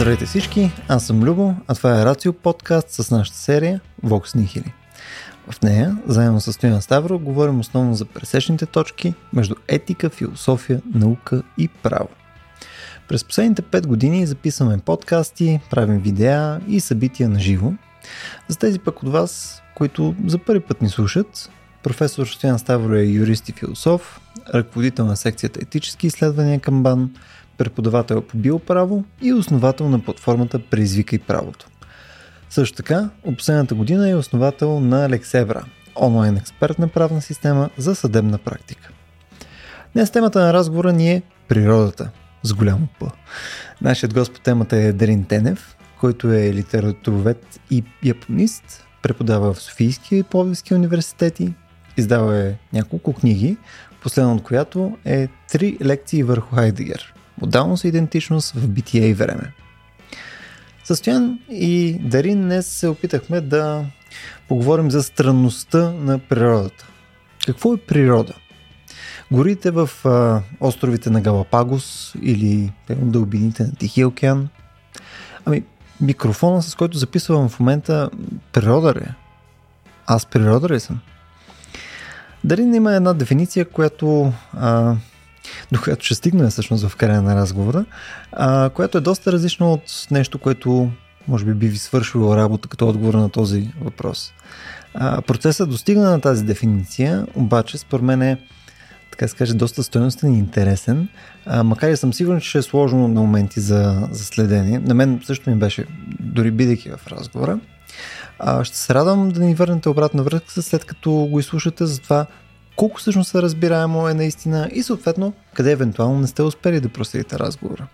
Здравейте всички, аз съм Любо, а това е Рацио подкаст с нашата серия Vox Nihili. В нея, заедно с Стоян Ставро, говорим основно за пресечните точки между етика, философия, наука и право. През последните 5 години записваме подкасти, правим видеа и събития на живо. За тези пък от вас, които за първи път ни слушат, професор Стоян Ставро е юрист и философ, ръководител на секцията етически изследвания към БАН, преподавател по биоправо и основател на платформата Преизвикай правото. Също така, от последната година е основател на Лексевра, онлайн експертна правна система за съдебна практика. Днес темата на разговора ни е природата, с голямо П. Нашият гост по темата е Дарин Тенев, който е литературовед и японист, преподава в Софийския и Пловдивския университети, издава е няколко книги, последно от която е три лекции върху Хайдегер – Модалност и идентичност в битие и време. Състоян и Дарин днес се опитахме да поговорим за странността на природата. Какво е природа? Горите в а, островите на Галапагос или дълбините на Тихия океан? Ами, микрофона, с който записвам в момента, природа ли е? Аз природа ли съм? Дарин има една дефиниция, която а, до която ще стигнем всъщност в края на разговора, а, която е доста различно от нещо, което може би би ви свършило работа като отговор на този въпрос. А, процесът достигна на тази дефиниция, обаче според мен е така се каже, доста стоеностен и интересен, а, макар и съм сигурен, че ще е сложно на моменти за, за следение. На мен също ми беше, дори бидейки в разговора. А, ще се радвам да ни върнете обратна връзка, след като го изслушате за това колко всъщност е разбираемо е наистина и съответно къде евентуално не сте успели да проследите разговора.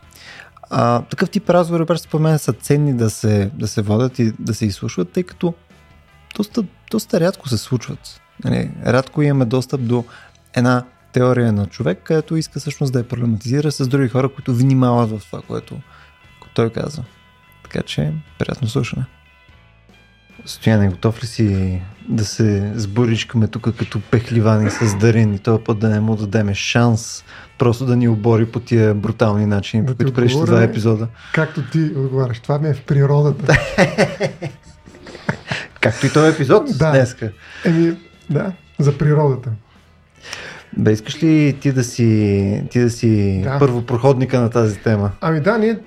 А, такъв тип разговори обаче според мен са ценни да се, да се водят и да се изслушват, тъй като доста, доста рядко се случват. Нали, рядко имаме достъп до една теория на човек, където иска всъщност да я проблематизира с други хора, които внимават в това, което той казва. Така че, приятно слушане. Стояне, готов ли си да се сборичкаме тук като пехливани с Дарин и този път да не му дадеме шанс просто да ни обори по тия брутални начини, да по които предишните два епизода. Както ти отговаряш, това ми е в природата. Както и този епизод да. днеска. Еми, да, за природата. Бе, искаш ли ти да си, ти да си да. първопроходника на тази тема? Ами да, ние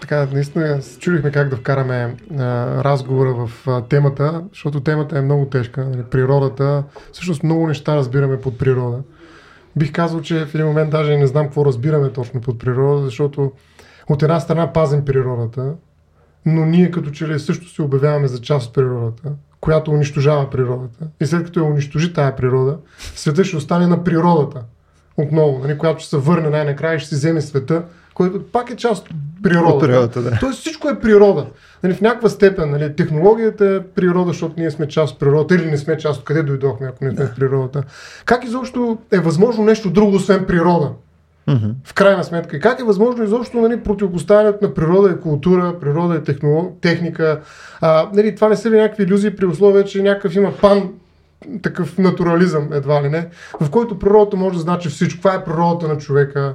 така, наистина се чудихме как да вкараме а, разговора в а, темата, защото темата е много тежка. Нали, природата, всъщност много неща разбираме под природа. Бих казал, че в един момент даже не знам какво разбираме точно под природа, защото от една страна пазим природата, но ние като че ли също се обявяваме за част от природата, която унищожава природата. И след като я унищожи тая природа, света ще остане на природата отново, нали, която ще се върне най-накрая и ще си вземе света, който пак е част от природата. От природата да. Тоест всичко е природа. Нали, в някаква степен нали, технологията е природа, защото ние сме част от природата или не сме част от къде дойдохме, ако не сме да. в природата. Как изобщо е възможно нещо друго, освен природа? Mm-hmm. В крайна сметка. И как е възможно изобщо нали, противопоставянето на природа и култура, природа и технолог... техника. А, нали, това не са ли някакви иллюзии при условие, че някакъв има пан такъв натурализъм, едва ли не, в който природата може да значи всичко. Това е природата на човека.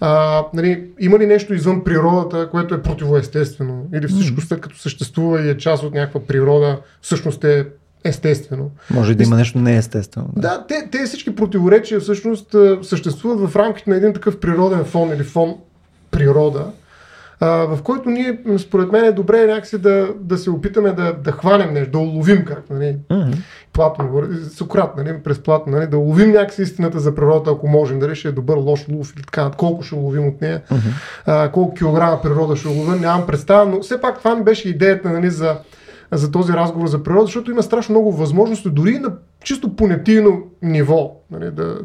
А, нали, има ли нещо извън природата, което е противоестествено? Или всичко след като съществува и е част от някаква природа, всъщност е естествено. Може да има нещо неестествено. Да, да те, те всички противоречия всъщност съществуват в рамките на един такъв природен фон или фон природа, в който ние, според мен, е добре някакси да, да се опитаме да, да хванем нещо, да уловим как, нали, mm-hmm. Платно, Сократ, нали, през Платно, нали, да уловим някакси истината за природа, ако можем, дали ще е добър, лош лов или така, колко ще уловим от нея, mm-hmm. а, колко килограма природа ще уловим, нямам представа, но все пак това ми беше идеята нали, за, за този разговор за природа, защото има страшно много възможности, дори на чисто понятийно ниво, нали, да,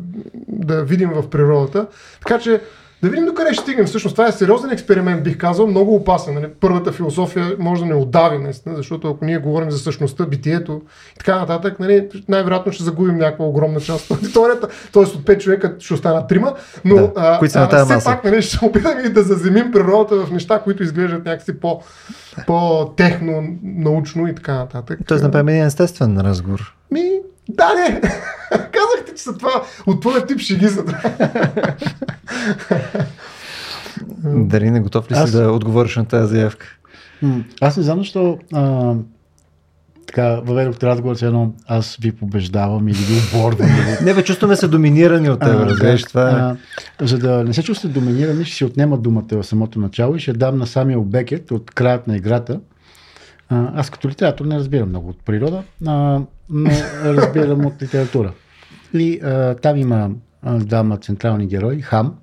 да видим в природата. Така че да видим докъде ще стигнем. Всъщност това е сериозен експеримент, бих казал, много опасен. Нали? Първата философия може да не отдави, наистина, защото ако ние говорим за същността, битието и така нататък, нали, най-вероятно ще загубим някаква огромна част от аудиторията. Тоест от 5 човека ще останат трима, но да, а, а, а, все пак нали, ще опитаме да заземим природата в неща, които изглеждат някакси по, по-техно, научно и така нататък. Тоест, направим един естествен разговор. Ми, да, не. Казахте, че са това от твоя тип шеги са. Дали не готов ли си Аз- да отговориш на тази заявка? Аз не знам защо а, така въведох разговор с едно аз ви побеждавам или ви оборвам. Не, бе, чувстваме се доминирани от теб, разбираш това. А, за да не се чувствате доминирани, ще си отнема думата в самото начало и ще дам на самия Бекет от краят на играта. Аз като литератор не разбирам много от природа, а, но разбирам от литература. И а, там има двама централни герои. Хам,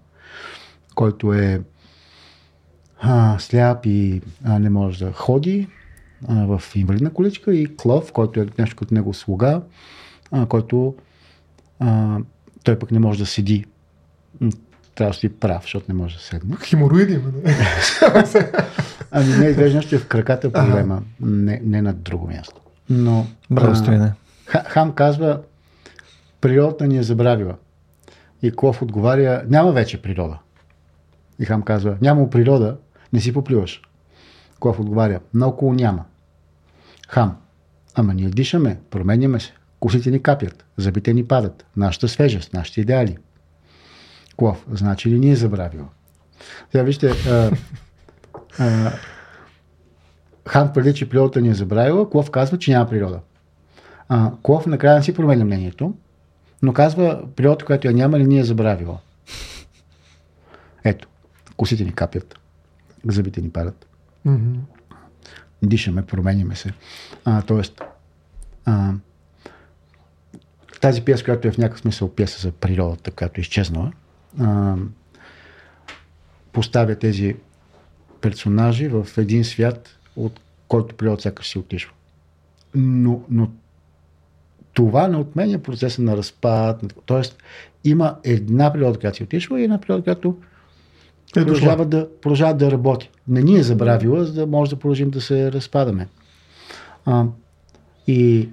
който е а, сляп и а, не може да ходи а, в инвалидна количка и Клов, който е нещо като него слуга, а, който а, той пък не може да седи. Трябва да си прав, защото не може да седне. Хемороиди. Ами не, изглежда нещо е в краката проблема, не, не на друго място. Но Браво, а, Хам казва, природата ни е забравила. И Клов отговаря, няма вече природа. И Хам казва, няма природа, не си поплюваш. Клов отговаря, наоколо няма. Хам, ама ние дишаме, променяме се, косите ни капят, зъбите ни падат, нашата свежест, нашите идеали. Клов, значи ли ни е забравила? Сега вижте, а, а, Хан твърди, че природата ни е забравила, Клов казва, че няма природа. А, Клов накрая не си променя мнението, но казва природата, която я няма, ли ни е забравила. Ето, косите ни капят, зъбите ни падат, Мгм. дишаме, променяме се. А, тоест, а, тази пиеса, която е в някакъв смисъл пиеса за природата, която е изчезнала, а, поставя тези персонажи в един свят, от който природата сякаш си отишва. Но, но това не отменя процеса на разпад. Тоест, има една природа, която си отишва и една природа, която Е, продължава да, продължава да работи. Не ни е забравила, за да може да продължим да се разпадаме. А, и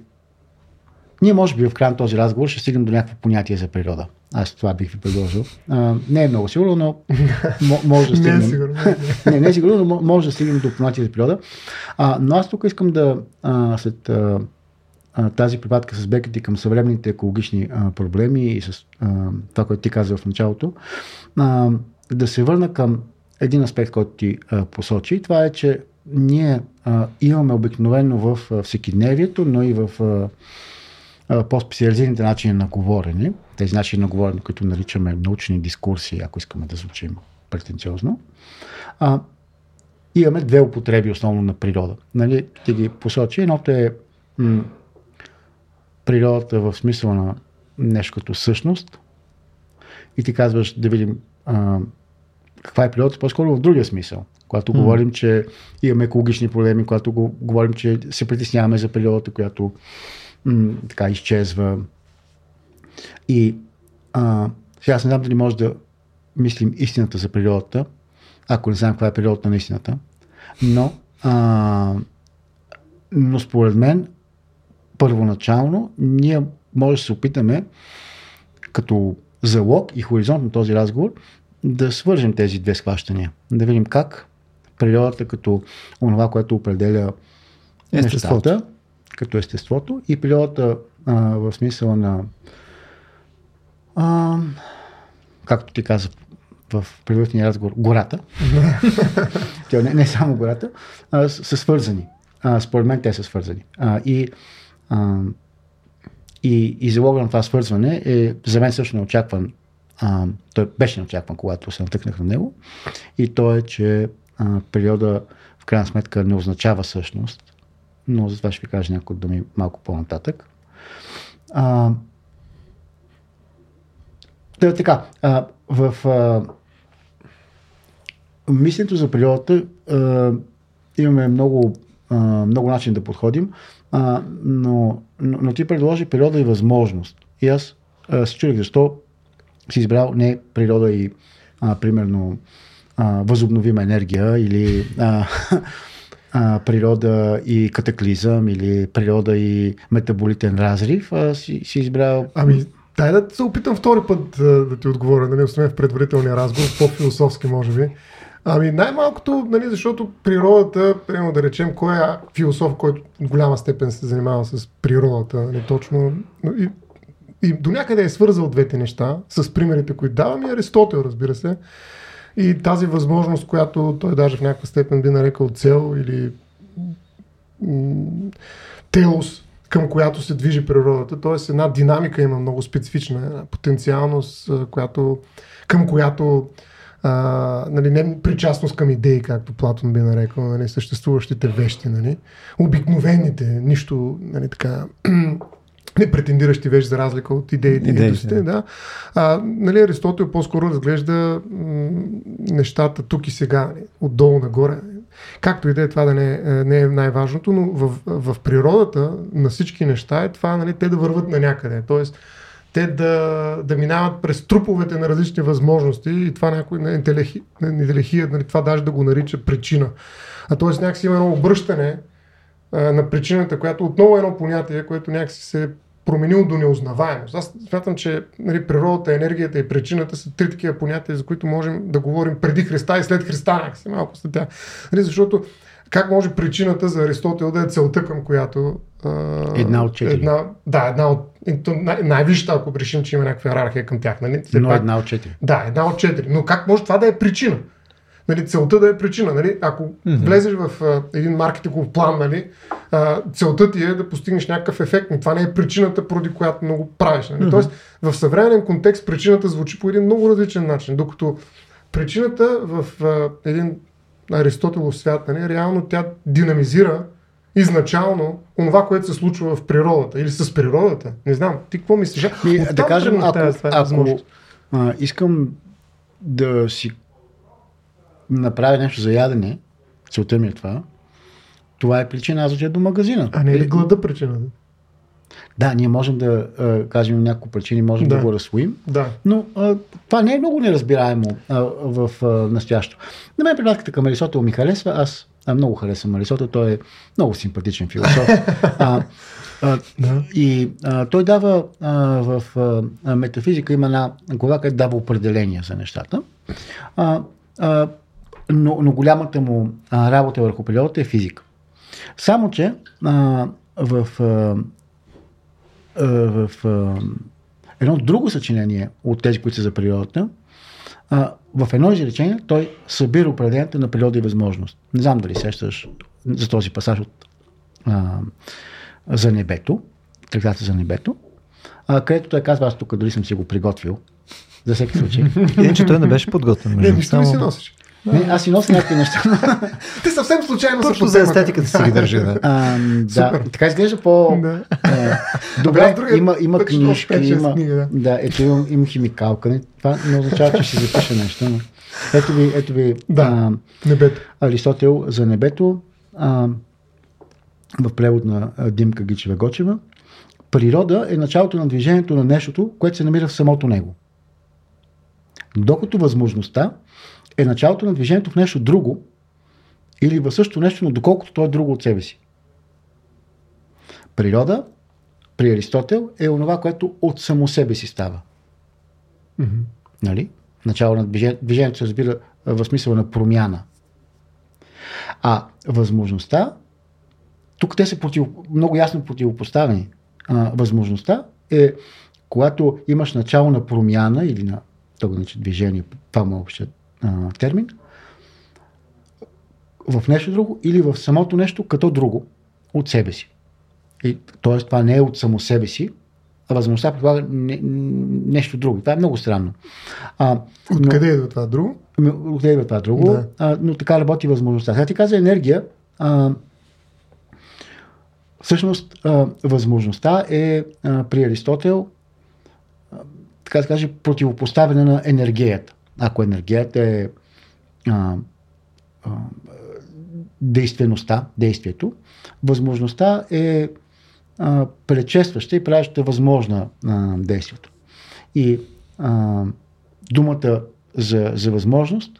ние, може би, в края на този разговор ще стигнем до някакво понятие за природа. Аз това бих ви предложил. А, не е много сигурно, но мо- може да Не стигнем. е сигурно. не, не е сигурно, но мо- може да стигнем до понятие за природа. А, но аз тук искам да, а, след а, тази припадка с Бекет и към съвременните екологични а, проблеми и с а, това, което ти каза в началото, а, да се върна към един аспект, който ти а, посочи. Това е, че ние а, имаме обикновено в а, всекидневието, но и в а, по-специализираните начини на говорене, тези начини на говорене, които наричаме научни дискурси, ако искаме да звучим претенциозно, а, имаме две употреби основно на природа. Нали, ти ги посочи. Едното е м- природата в смисъл на нещо като същност и ти казваш да видим а, каква е природата, по-скоро в другия смисъл. Когато mm. говорим, че имаме екологични проблеми, когато го, говорим, че се притесняваме за природата, която м- така изчезва. И а, сега аз не знам дали може да мислим истината за природата, ако не знам каква е природата на истината. Но, а, но според мен, първоначално, ние може да се опитаме като залог и хоризонт на този разговор да свържем тези две схващания. Да видим как природата като онова, което определя Естеството. нещата, като естеството и природата а, в смисъла на а, както ти каза в предварителния разговор, гората. Тя не, не само гората, а, са свързани. А, според мен те са свързани. А, и, а, и, и залога на това свързване е за мен също неочакван. А, той беше неочакван, когато се натъкнах на него. И то е, че а, периода в крайна сметка не означава същност, но за това ще ви кажа някои думи малко по-нататък. А, е така, а, в а, мисленето за природата а, имаме много, а, много начин да подходим, а, но, но, но ти предложи природа и възможност. И аз а, се чудих защо си избрал не природа и а, примерно а, възобновима енергия или а, а, природа и катаклизъм или природа и метаболитен разрив, а си, си избрал Ами, дай да се опитам втори път да ти отговоря, нали, освен в предварителния разговор, по-философски може би. Ами най-малкото, нали, защото природата, примерно да речем, кой е философ, който в голяма степен се занимава с природата, нали, точно. но И, и до някъде е свързал двете неща с примерите, които давам и Аристотел, разбира се. И тази възможност, която той даже в някаква степен би нарекал цел или телос, към която се движи природата. Т.е. една динамика има много специфична, потенциалност, която, към която а, нали, не причастност към идеи, както Платон би нарекал, нали, съществуващите вещи, нали, обикновените, нищо нали, така не претендиращи вече за разлика от идеите, идеите да. А, нали, Аристотел по-скоро разглежда м- нещата тук и сега, нали, отдолу нагоре. Както и да е това да не, не е най-важното, но в, в природата на всички неща е това нали, те да върват на някъде. Тоест, те да, да минават през труповете на различни възможности и това някой на интелехия, нали, това даже да го нарича причина. А т.е. някакси има едно обръщане а, на причината, която отново е едно понятие, което някакси се променил до неузнаваемост. Аз смятам, че нали, природата, енергията и причината са три такива понятия, за които можем да говорим преди Христа и след Христа, някакси малко след тях. Нали, защото как може причината за Аристотел да е целта, към която... А, една от четири. Една, да, една от... Най- най-висшата, ако решим, че има някаква иерархия към тях. Нали? Но пак, една от четири. Да, една от четири. Но как може това да е причина? Нали, целта да е причина. Нали? Ако mm-hmm. влезеш в а, един маркетингов план, нали, а, целта ти е да постигнеш някакъв ефект, но това не е причината, поради която много правиш. Нали? Mm-hmm. Тоест, в съвременен контекст причината звучи по един много различен начин, докато причината в а, един Аристотелов свят, нали, реално тя динамизира изначално това, което се случва в природата или с природата. Не знам, ти какво мислиш? Ми, да кажем, ако, ако а, искам да си направя нещо за ядене, целта ми е това, това е причина аз отида до магазина. А не е ли глада причина? Да, ние можем да а, кажем няколко причини, можем да, да го разсвоим, да. но а, това не е много неразбираемо а, в а. На мен припатката към Арисотел ми харесва, аз а, много харесвам Арисотел, той е много симпатичен философ. а, а, да. И а, той дава а, в а, метафизика има една глава, където дава определения за нещата. А, а, но, но голямата му а, работа върху природата е физика. Само, че а, в, а, в а, едно друго съчинение от тези, които са за природата, а, в едно изречение той събира определението на природа и възможност. Не знам дали сещаш за този пасаж от а, за небето, трактата за небето, а, където той казва, аз тук дори съм си го приготвил, за всеки случай. Иначе той не беше подготвен. Не, нищо не си носиш. Не, аз си нося някакви неща. Ти съвсем случайно се Точно за естетиката си ги държи, да. А, да. Така изглежда по... Да. А, добре, другия, има, има книжки, има... Книга, да. да, ето имам, имам химикалка. Това не означава, че ще запиша нещо. Но... Ето ви, ето ви да, а, небето. Аристотел за небето а, в превод на Димка Гичева-Гочева. Природа е началото на движението на нещото, което се намира в самото него. Докато възможността е началото на движението в нещо друго или в същото нещо, но доколкото то е друго от себе си. Природа при Аристотел е онова, което от само себе си става. Mm-hmm. Нали? Начало на движението, движението се разбира в смисъл на промяна. А възможността, тук те са против, много ясно противопоставени. А, възможността е когато имаш начало на промяна или на то го движение, това му е общия а, термин, в нещо друго или в самото нещо като друго от себе си. И, тоест, това не е от само себе си, а възможността предполага не, нещо друго. Това е много странно. А, Откъде идва това друго? Ами, откъде идва това друго? Да. А, но така работи възможността. Сега ти каза енергия. А, всъщност, а, възможността е а, при Аристотел а, така да каже, противопоставяне на енергията ако енергията е а, а, действеността, действието, възможността е а, предшестваща и правеща възможна а, действието. И а, думата за, за възможност,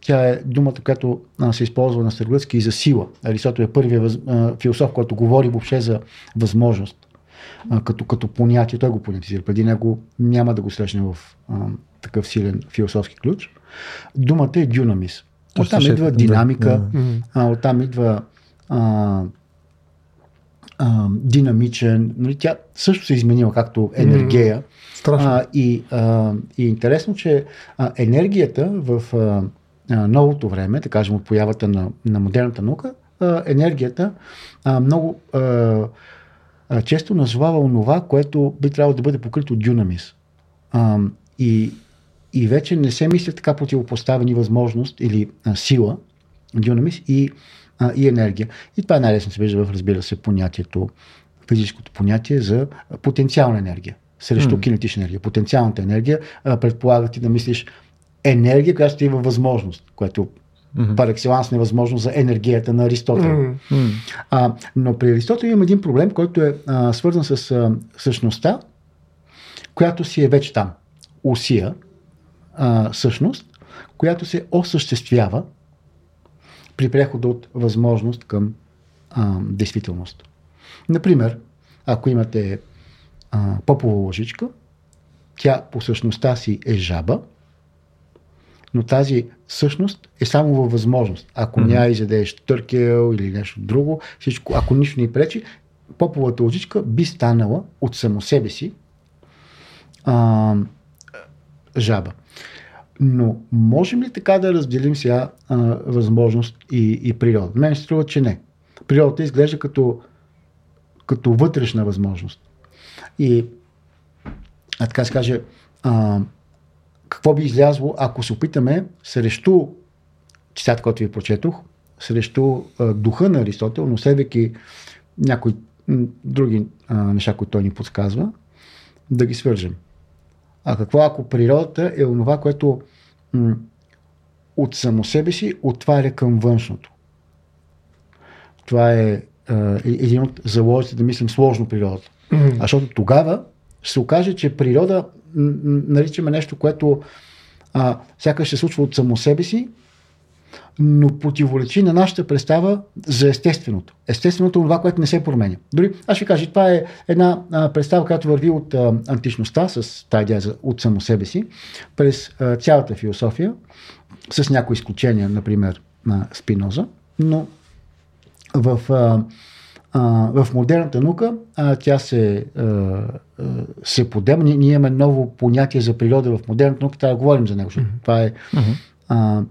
тя е думата, която а, се използва на старогръцки и за сила. Аристотел е първият философ, който говори въобще за възможност. А, като, като понятие, той го понятизира. Преди него няма да го срещне в а, такъв силен философски ключ. Думата е дюнамис. Оттам идва динамика, да. а, оттам идва а, а, динамичен. Нали, тя също се е изменила както енергия. Страшно. А, и, а, и интересно, че а, енергията в, а, а, новото време, да кажем от появата на, на модерната наука, а, енергията а, много а, а, често назовава онова, което би трябвало да бъде покрито от дюнамис. А, и, и вече не се мисля така противопоставени възможност или а, сила, дюнамис и, а, и енергия. И това най-лесно се вижда в, разбира се, понятието, физическото понятие за потенциална енергия срещу mm. кинетична енергия. Потенциалната енергия а, предполага ти да мислиш енергия, която ти има възможност, което mm-hmm. пар екселанс невъзможно за енергията на Аристотел. Mm-hmm. А, но при Аристотел има един проблем, който е а, свързан с а, същността, която си е вече там. Усия, а, същност, която се осъществява при прехода от възможност към а, действителност. Например, ако имате а, попова лъжичка, тя по същността си е жаба, но тази същност е само във възможност. Ако mm-hmm. няма изядеш търкел или нещо друго, всичко, ако нищо не пречи, поповата лъжичка би станала от само себе си а, жаба. Но можем ли така да разделим сега а, възможност и, и природа? Мен се струва, че не. Природата изглежда като, като вътрешна възможност. И, а така се каже, а, какво би излязло, ако се опитаме срещу читата, който ви прочетох, срещу а, духа на Аристотел, но следвайки някои други а, неща, които той ни подсказва, да ги свържем. А какво ако природата е онова, което м- от само себе си отваря към външното? Това е а, е, един от залозите да мислим сложно природата. Mm-hmm. Защото тогава ще се окаже, че природа наричаме нещо, което а, сякаш се случва от само себе си, но противоречи на нашата представа за естественото. Естественото е това, което не се променя. Дори, аз ще кажа, това е една а, представа, която върви от а, античността, с тази идея за, от само себе си, през а, цялата философия, с някои изключения, например, на Спиноза, но в а, а, в модерната наука а, тя се, а, се подема. Ние, ние имаме ново понятие за природа в модерната наука, трябва да говорим за него, защото mm-hmm. това е а,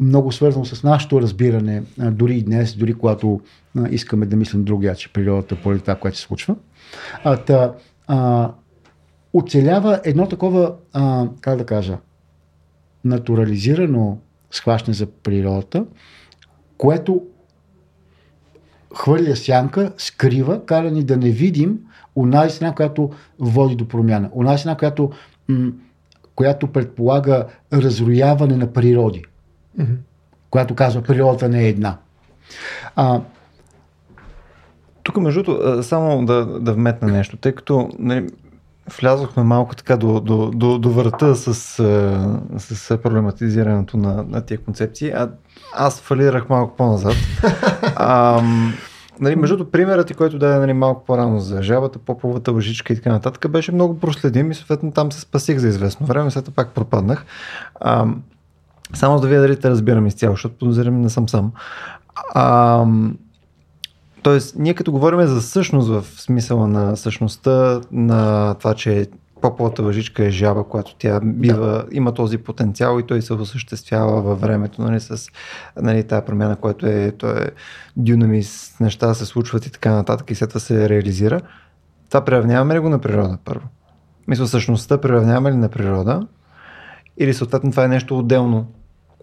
много свързано с нашето разбиране, а, дори и днес, дори когато а, искаме да мислим другия, че природата поради това, което се случва. А, та, а, оцелява едно такова, а, как да кажа, натурализирано схващане за природата, което хвърля сянка, скрива, кара ни да не видим онази страна, която води до промяна. Онази страна, която, м- която предполага разрояване на природи. Mm-hmm. Която казва, природата не е една. А, тук, между другото, само да, да вметна нещо, тъй като нали, влязохме малко така до, до, до, до врата с, с проблематизирането на, на тия концепции, а аз фалирах малко по-назад. а, нали, между другото, примерът ти, който даде нали, малко по-рано за жабата, поповата лъжичка и така нататък, беше много проследим и съответно там се спасих за известно време, след това пак пропаднах. А, само да вие дали те разбирам изцяло, защото подозирам не съм сам. А, Тоест, ние като говорим за същност в смисъла на същността, на това, че поповата въжичка е жаба, която тя бива, да. има този потенциал и той се осъществява във времето, нали, с нали, тази промяна, която е, то е дюнамис, неща се случват и така нататък и след това се реализира. Това приравняваме ли го на природа първо? Мисля, същността приравняваме ли на природа? Или съответно това е нещо отделно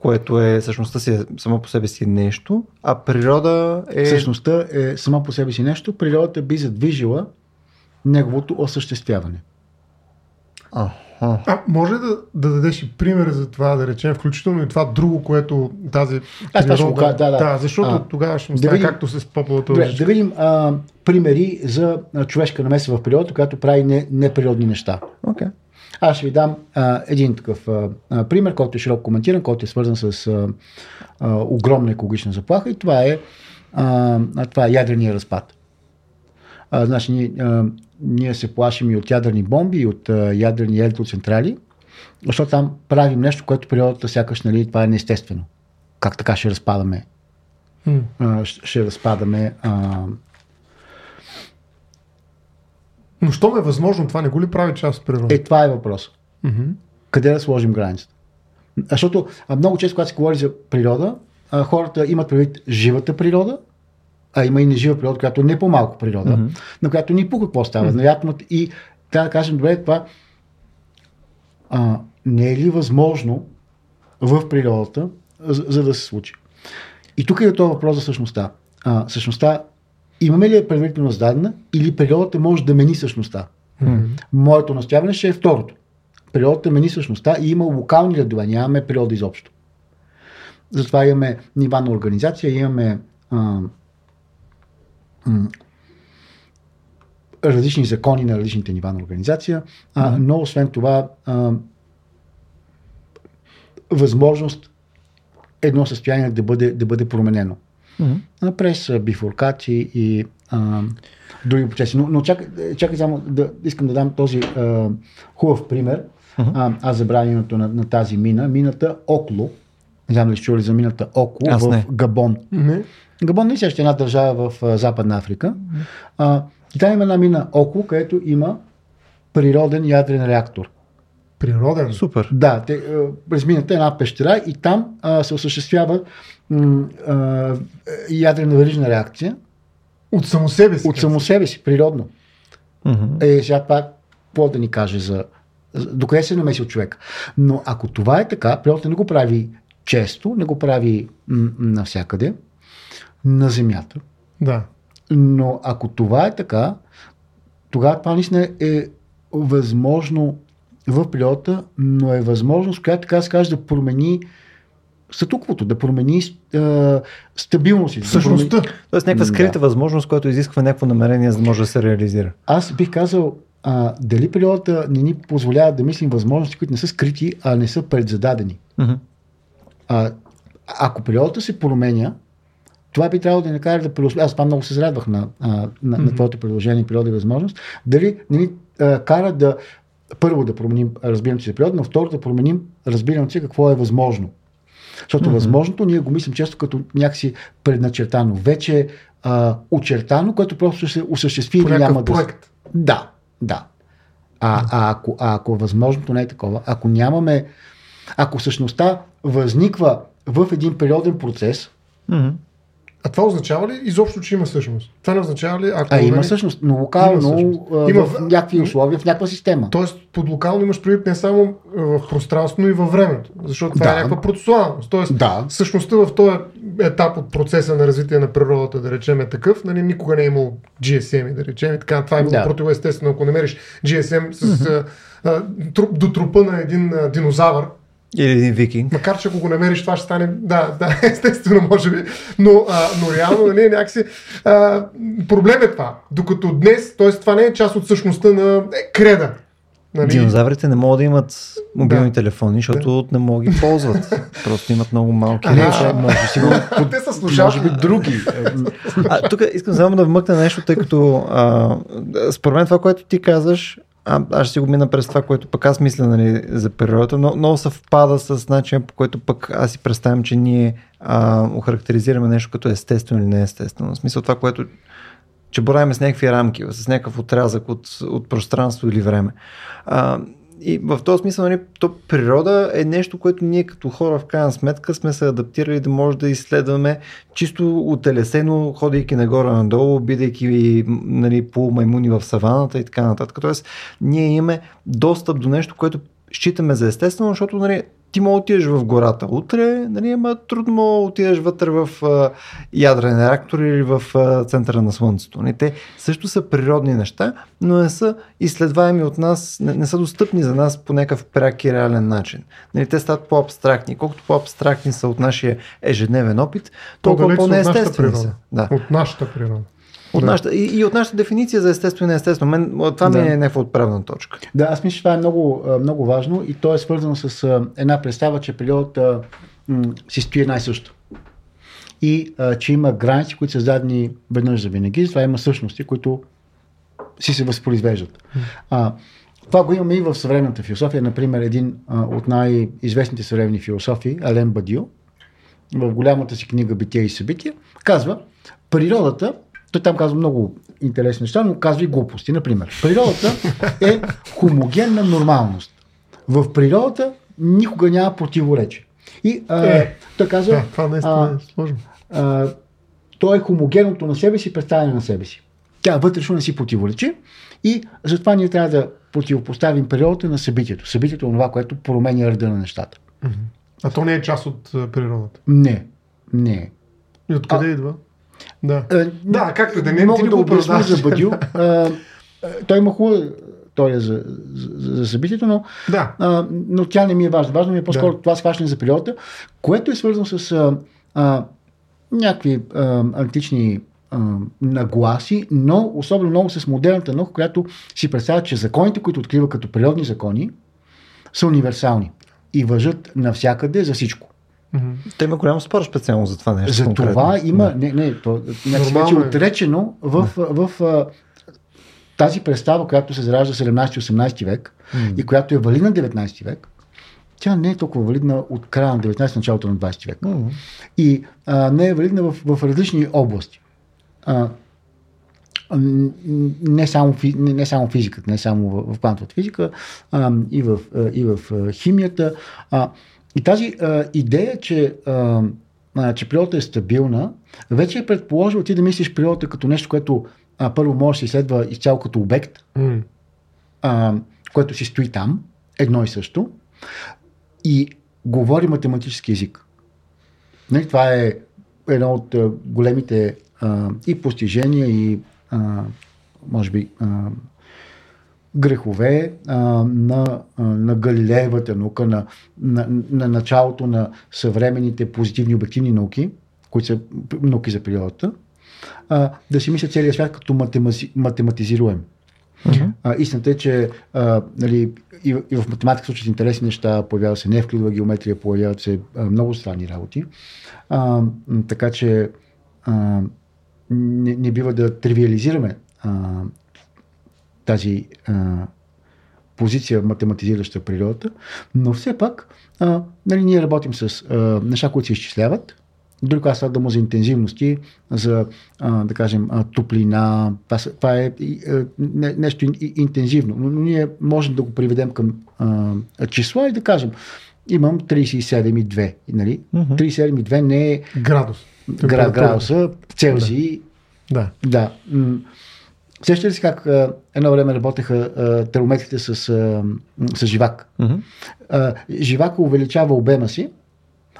което е същността си е само по себе си нещо, а природа е... Същността е само по себе си нещо, природата би задвижила неговото осъществяване. А, а може да, да дадеш и пример за това, да речем, включително и това друго, което тази Аз природа... да, да. да, защото а, тогава ще му да видим, както с поповата да, да видим а, примери за човешка намеса в природата, която прави не, неприродни неща. Okay. Аз ще ви дам а, един такъв а, пример, който е широко коментиран, който е свързан с а, а, огромна екологична заплаха и това е, а, това е ядрения разпад. А, значи, ние, а, ние се плашим и от ядрени бомби, и от а, ядрени електроцентрали, защото там правим нещо, което природата сякаш, нали, това е неестествено. Как така ще разпадаме? Hmm. А, ще разпадаме а, но що е възможно, това не го ли прави част от природа? Е, това е въпрос. Mm-hmm. Къде да сложим границата? Защото а, много често, когато се говори за природа, хората имат предвид живата природа, а има и нежива природа, която е не по-малко природа, mm-hmm. на която ни по какво става. Mm-hmm. Вероятно, и трябва да кажем, добре, това а, не е ли възможно в природата, за, за да се случи? И тук е този въпрос за същността. А, същността имаме ли е предварително зададена или природата може да мени същността? Mm-hmm. Моето настояване ще е второто. Природата мени същността и има локални редове, нямаме природа изобщо. Затова имаме нива на организация, имаме а, м- различни закони на различните нива на организация, а, но освен това а, възможност едно състояние да бъде, да бъде променено. Mm-hmm. През бифуркации и а, други процеси. Но, но чакай, чакай само да искам да дам този а, хубав пример. Uh-huh. А, аз забравя името на, на тази мина. Мината Окло. Не знам ли чули за мината Окло аз в не. Габон. Не. Габон не е също една държава в а, Западна Африка. А, и там има една мина Окло, където има природен ядрен реактор. Природен? Супер. Да, те, е една пещера и там а, се осъществява м, а, ядрена верижна реакция. От само себе си? От само себе си, природно. Mm-hmm. Е, сега това, какво да ни каже за, докъде се намесил човек. Но ако това е така, природата не го прави често, не го прави м- навсякъде, на Земята. Да. Но ако това е така, тогава това наистина е възможно в природата, но е възможност, която така се каже да промени статуквото, да промени е, стабилност. Същността. Да промени... Тоест някаква скрита да. възможност, която изисква някакво намерение, за да може да се реализира. Аз бих казал, а, дали природата не ни позволява да мислим възможности, които не са скрити, а не са предзададени. Uh-huh. А, ако природата се променя, това би трябвало да ни накара да преосмислим. Аз това много се зарадвах на, а, на, mm-hmm. на твоето предложение природа и възможност. Дали не ни а, кара да първо да променим разбирането си за природа, но второ да променим разбирането си какво е възможно. Защото mm-hmm. възможното ние го мислим често като някакси предначертано. Вече а, очертано, което просто ще се осъществи или няма проект. да. Да, да. А, а, ако, а ако възможното не е такова, ако нямаме, ако същността възниква в един периоден процес, mm-hmm. А това означава ли изобщо, че има същност? Това не означава ли, ако. А има нали... същност, но локално, има, има в, някакви условия, в някаква система. Тоест, под локално имаш предвид не само в пространство, но и във времето. Защото това е да. е някаква процесуалност. Тоест, да. същността в този етап от процеса на развитие на природата, да речем, е такъв. Нали, никога не е имал GSM, да речем. И така, това е било да. противоестествено. Ако намериш GSM с, mm-hmm. а, труп, до трупа на един а, динозавър, или един викинг. Макар, че ако го намериш, това ще стане. Да, да, естествено, може би. Но, а, но реално, нали, някакси. А, проблем е това. Докато днес, т.е. това не е част от същността на е, креда. Нали? Динозаврите не могат да имат мобилни да. телефони, защото да. не могат да ги ползват. Просто имат много малки. Не, а, може си Те са слушали. Може би други. А, тук искам само да вмъкна нещо, тъй като а, според мен това, което ти казваш, а, аз ще си го мина през това, което пък аз мисля нали, за природата, но много съвпада с начин, по който пък аз си представям, че ние а, охарактеризираме нещо като естествено или неестествено. В смисъл това, което че боравим с някакви рамки, с някакъв отрязък от, от пространство или време. А, и в този смисъл, нали, то природа е нещо, което ние като хора в крайна сметка сме се адаптирали да може да изследваме чисто отелесено, ходейки нагоре-надолу, бидейки нали, полумаймуни в саваната и така нататък. Тоест, ние имаме достъп до нещо, което считаме за естествено, защото нали, ти мога отидеш в гората утре, нали, ама трудно отидеш вътре в а, ядрен реактор или в а, центъра на Слънцето. Нали. Те също са природни неща, но не са изследваеми от нас, не, не са достъпни за нас по някакъв пряк и реален начин. Нали, те стават по-абстрактни. Колкото по-абстрактни са от нашия ежедневен опит, толкова по-неестествени са. Да. От нашата природа. От да. нашата, и, и от нашата дефиниция за естествено и неестествено. Мен, това да. ми е някаква отправна точка. Да, аз мисля, че това е много, много важно и то е свързано с една представа, че периодът си стои най-също. И а, че има граници, които са създадени веднъж за винаги, това има същности, които си се възпроизвеждат. А, това го имаме и в съвременната философия. Например, един а, от най-известните съвременни философи, Ален Бадио, в голямата си книга Битие и събития, казва, природата той там казва много интересни неща, но казва и глупости. Например, природата е хомогенна нормалност. В природата никога няма противоречие. И а, Е, той казва, Да, това наистина е сложно. а, то е хомогенното на себе си, представяне на себе си. Тя вътрешно не си противоречи и затова ние трябва да противопоставим природата на събитието. Събитието е това, което променя реда на нещата. А то не е част от а, природата. Не, не. И откъде идва? Да. А, Да, както да не, мога да го обясня за. А, а, той има хубава теория за, за, за събитието, но Да. а, но тя не ми е важна. Важно ми е по-скоро това схващане за природата, което е свързано с а, а, някакви а, антични а, нагласи, но особено много с модерната наука, която си представя, че законите, които открива като природни закони, са универсални и въжат навсякъде за всичко. Мгм. Те има голям спор специално за това нещо. За конкретно. това има, Да. не, не, то Нормално вече е. отречено в, в, в тази представа, която се заражда 17-18 век и която е валидна 19 век, тя не е толкова валидна от края на 19 началото на 20 век. Мгм. И а, не е валидна в, в различни области. А, не само, не, не само физиката, не само в, в квантовата физика, а, и, в, а, и в химията. А, и тази а, идея, че, а, а, че природата е стабилна, вече е предположил ти да мислиш природата като нещо, което а, първо може да се изследва изцяло като обект, М. а, което си стои там, едно и също, и говори математически език. Нали, това е едно от големите а, и постижения, и а, може би а, грехове а, на, а, на Галилеевата наука, на, на, на началото на съвременните позитивни обективни науки, които са науки за природата, а, да си мисля целият свят като матемази, математизируем. Мгм. А, истината е, че а, нали, и, и в математика случат интересни неща, появява се невклидова геометрия, появяват се а, много странни работи. А, така че а, не, не бива да тривиализираме а, тази а, позиция, математизираща природата, но все пак а, нали, ние работим с а, неща, които се изчисляват, дори когато става дума за интензивности, за, а, да кажем, а, топлина, това, това е а, не, нещо интензивно, но ние можем да го приведем към а, числа и да кажем, имам 37,2, нали? Мгм. 37,2 не е Градус. град, Температура. градуса, Целзий, Да. да. М, Сещате ли си как а, едно време работеха а, термометрите с, а, с живак? А, живака увеличава обема си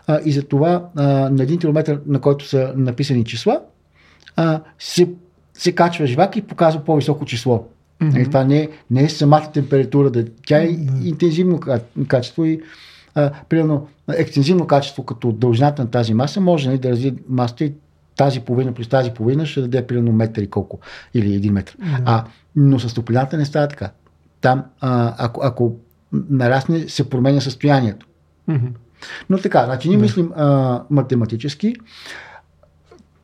а, и затова а, на един километър, на който са написани числа, а, се, се качва живак и показва по-високо число. Мгм. Нали, това не не е самата температура, да, тя е интензивно ка- качество и а, примерно екстензивно качество като дължината на тази маса може нали, да развие масата и тази половина плюс тази половина ще даде примерно метър и колко или един метър. А, но с топлината не става така. Там, а, ако, ако нарасне, се променя състоянието. Мгм. Но така, значи ние мислим а, математически.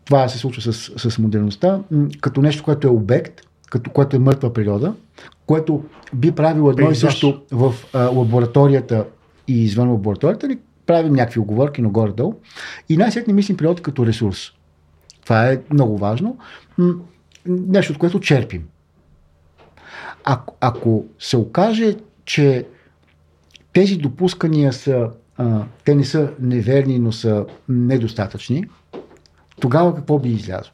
Това се случва с, с модерността, като нещо, което е обект, като, което е мъртва природа, което би правило едно и Пейзаж. също в а, лабораторията и извън лабораторията, ни правим някакви оговорки, но горе-долу. И най-сетне мислим природата като ресурс. Това е много важно. Нещо, от което черпим. Ако, ако се окаже, че тези допускания са, а, те не са неверни, но са недостатъчни, тогава какво би излязло?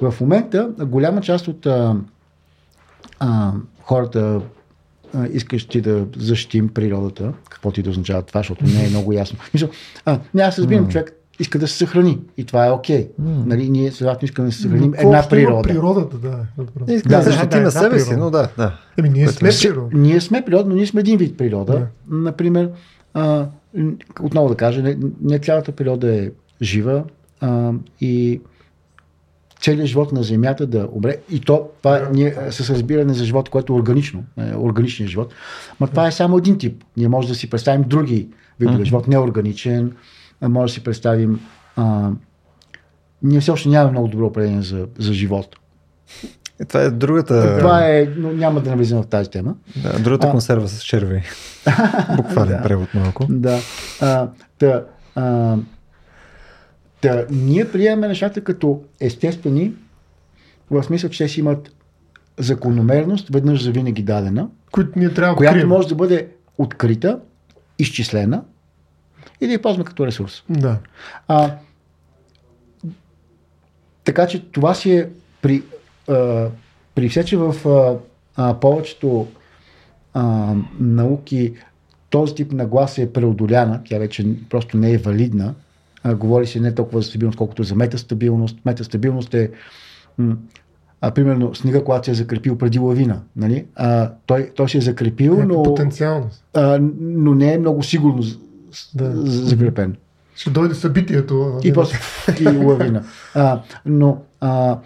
В момента голяма част от а, а, хората, а, искащи да защитим природата, каквото и да означава това, защото не е много ясно. Мисля, а, не, аз разбирам, човек иска да се съхрани и това е окей. Нали, ние следователно искаме да се съхраним Какво една природа. Природата, да. е въпрос. Искам Да, да, да, защитим да, себе да, си, но да, да. Еми, ние Което сме е- природа. Ние сме природа, но ние сме един вид природа. Например, а, отново да кажа, не, не цялата природа е жива а, и целият живот на Земята да умре. И то, това Да. ние с разбиране за живот, което е органично, е, органичният живот. Но това е само един тип. Ние може да си представим други видове живот, неорганичен, може да си представим. А, ние все още нямаме много добро определение за, за живот. И това е другата, Това е, но няма да навлизам в тази тема. да, другата А. консерва с черви. Буквален Да. превод малко. Да. А, та, а, та, ние приемаме нещата като естествени, в смисъл, че те си имат закономерност, веднъж за винаги дадена, Които ние трябва която може да бъде открита изчислена и да я ползваме като ресурс. Да. А, така че това си е при, а, при все, че в а, а, повечето а, науки този тип нагласа е преодоляна, тя вече просто не е валидна. А, говори се не толкова за стабилност, колкото за метастабилност. Метастабилност е м- а, примерно снега, когато се е закрепил преди лавина. Нали? А, той, той се е закрепил, Някаква но, потенциалност. а, но не е много сигурно Да. закрепен. Ще дойде събитието. И после и лавина. А, но а,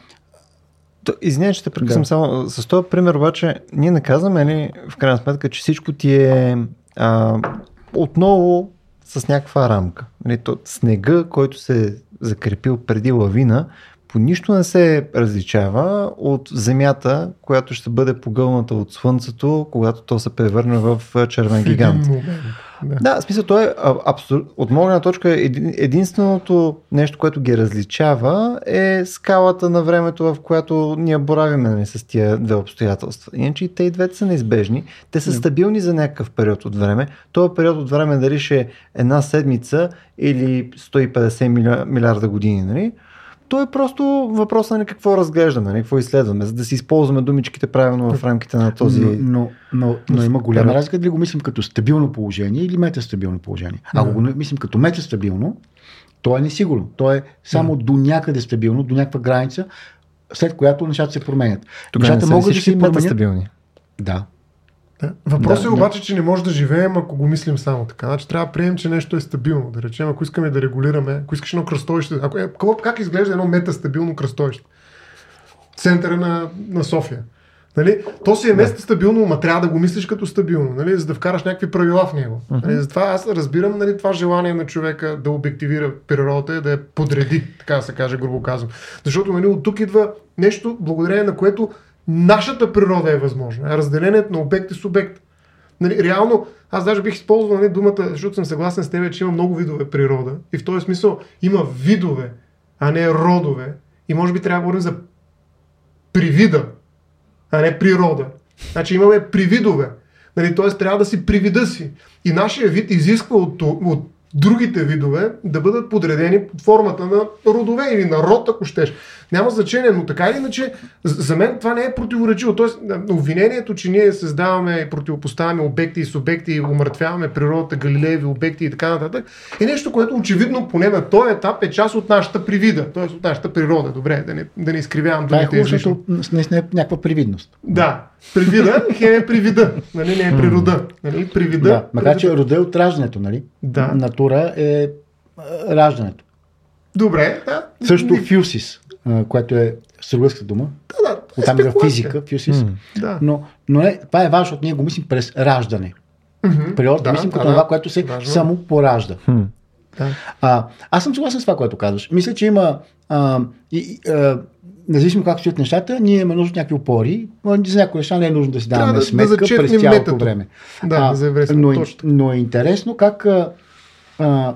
извинявай, че те прекъсвам Да. само. С този пример обаче, ние не казваме ли в крайна сметка, че всичко ти е а, отново с някаква рамка. Нали, то, снега, който се е закрепил преди лавина, по нищо не се различава от земята, която ще бъде погълната от слънцето, когато то се превърне в червен гигант. Да. Да, в смисъл, то е а, абсол... от моя гледна точка един, единственото нещо, което ги различава е скалата на времето, в която ние боравиме нали, с тия две обстоятелства. Иначе и те и двете са неизбежни. Те са стабилни за някакъв период от време. Този период от време дали ще е една седмица или 150 миля... милиарда години. Нали? То е просто въпрос на какво разглеждаме, какво изследваме, за да си използваме думичките правилно в рамките на този... Но, но, но, но има голяма разлика дали го мислим като стабилно положение или метастабилно положение. Ако го мислим като метастабилно, то е несигурно. То е само до някъде стабилно, до някаква граница, след която нещата се променят. Тогава не нещата ли могат да се променят. Да. Да. Въпросът Да, е да. обаче, че не може да живеем, ако го мислим само така. Значи трябва да приемем, че нещо е стабилно. Да речем, ако искаме да регулираме, ако искаш едно кръстовище, ако, е, как изглежда едно метастабилно кръстовище? Центъра на, на София. Нали? То си е место стабилно, ма трябва да го мислиш като стабилно, нали? за да вкараш някакви правила в него. Нали? Затова аз разбирам нали, това желание на човека да обективира природата и да я подреди, така да се каже, грубо казвам. Защото нали, от тук идва нещо, благодарение на което нашата природа е възможна. Разделението на обект и субект. Нали, реално, аз даже бих използвал нали, думата, защото съм съгласен с теб, че има много видове природа. И в този смисъл има видове, а не родове. И може би трябва да говорим за привида, а не природа. Значи имаме привидове. Нали, т.е. трябва да си привида си. И нашия вид изисква от, от другите видове да бъдат подредени под формата на родове или на род, ако щеш. Няма значение, но така или иначе, за мен това не е противоречиво. Тоест, обвинението, че ние създаваме и противопоставяме обекти и субекти и умъртвяваме природата, галилееви обекти и така нататък, е нещо, което очевидно поне на този етап е част от нашата привида, т.е. от нашата природа. Добре, да не, да не изкривявам Това е думите хубаво, излишно. защото наистина е някаква привидност. Да, привида, хем е привида, нали, не е природа. Нали, привида. Да, макар че рода е от раждането, нали? Да. Натура е а, раждането. Добре, да. Също Ни- фюсис, което е сръбска дума. Да, да. Оттам е физика, фюсис. М. Да. Но, но не, това е важно, защото ние го мислим през раждане. Мгм. Природата Да, мислим като да. това, което се Важно е. само поражда. Хм. Да. А, аз съм съгласен с това, което казваш. Мисля, че има. А, и, и, а, независимо как стоят нещата, ние имаме нужда от някакви опори. За някои неща не е нужно да си даваме да- да сметка зачеркнем през цялото метато. време. Да, за еврейството, но, е- точно. но е интересно как а, а,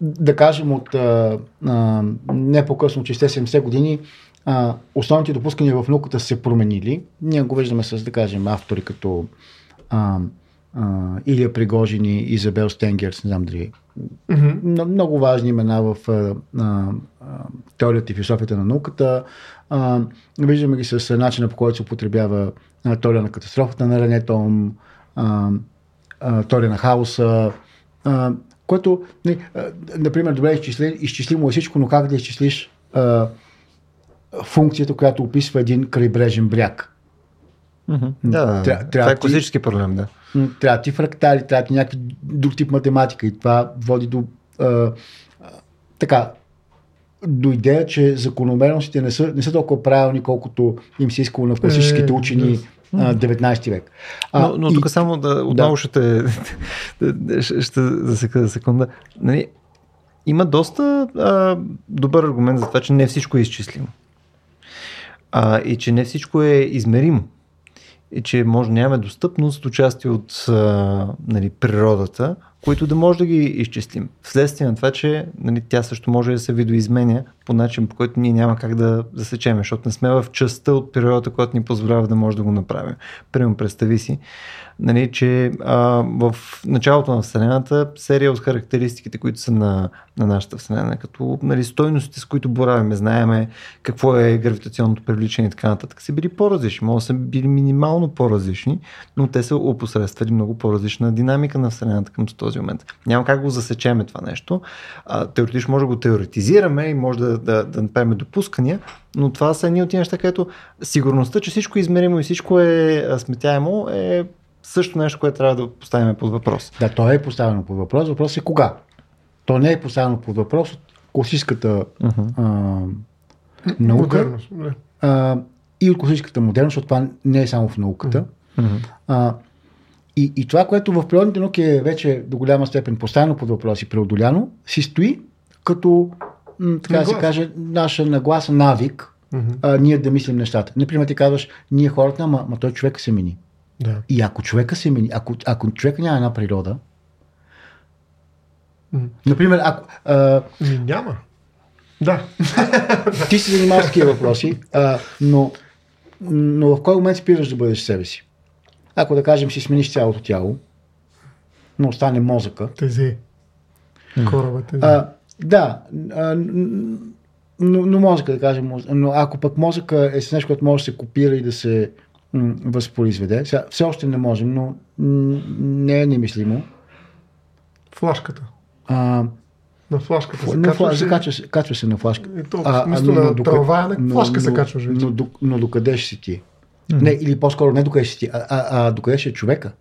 да кажем от а, а, не по-късно, че 70 години а, основните допускания в науката са се променили. Ние го виждаме с, да кажем, автори като а, а, Илия Пригожин и Изабел Стенгерс, не знам дали. М- много важни имена в а, а, а, теорията и философията на науката. А, виждаме ги с начина по който се употребява теория на катастрофата на Рене Том, а, а, теория на хаоса, а, което, не, а, например, добре изчисли, изчислимо е всичко, но как да изчислиш а, функцията, която описва един крайбрежен бряг? Мгм. Да, Тря- това трябва е класически проблем, да. Трябва ти фрактали, трябва ти някакви друг тип математика и това води до а, а, така, до идея, че закономерностите не са, не са толкова правилни, колкото им се искало на класическите Е, учени а, 19 век. А, Но, но и- тук само да отново ще, ще, ще засека за секунда. Нали, има доста а, добър аргумент за това, че не всичко е изчислимо. А, и че не всичко е измеримо. И че може да нямаме достъпност до части от а, нали, природата, които да може да ги изчислим. Вследствие на това, че нали, тя също може да се видоизменя по начин, по който ние няма как да засечем, защото не сме в частта от природата, която ни позволява да може да го направим. Примерно, представи си, нали, че а, в началото на Вселената серия от характеристиките, които са на, на нашата Вселена, като нали, стойностите, с които боравиме, знаеме какво е гравитационното привличане и така нататък, са били по-различни. Може да са били минимално по-различни, но те са опосредствали много по-различна динамика на Вселената към този момент. Няма как го засечеме това нещо. А, теоретично може да го теоретизираме и може да, да, да направим допускания, но това са едни от тези неща, където сигурността, че всичко е измеримо и всичко е сметяемо, е също нещо, което трябва да поставим под въпрос. Да, то е поставено под въпрос. Въпрос е кога. То не е поставено под въпрос от класическата uh-huh. а, наука Модерност. А, и от класическата модерност, защото това не е само в науката. Uh-huh. А, и, и това, което в природните науки е вече до голяма степен поставено под въпрос и преодоляно, си стои като, м, така да се каже, наша нагласа, навик, а, ние да мислим нещата. Например, ти казваш, ние хората, ама, ама той човека се мини. Да. И ако човека се мини, ако, ако човека няма една природа, например, ако а, Ми няма. Да. ти се занимаваш с такива въпроси, а, но, но в кой момент спираш да бъдеш себе си? Ако да кажем си смениш цялото тяло, но остане мозъка, Тези. Кораба тези. А, да, а, но, но мозъка, да кажем, но ако пък мозъка е с нещо, което може да се копира и да се м, възпроизведе, сега, все още не можем, но м, не е немислимо. Флашката. А, На флашката се на фла, качваш. и- закачва, се, качва се на флашка. И то, вместо на дока- трава, на флашка се качваш вече. Но, но, но докъде ще си ти? Не, или по-скоро не докъде ще ти, а, а, а докъде ще е човека?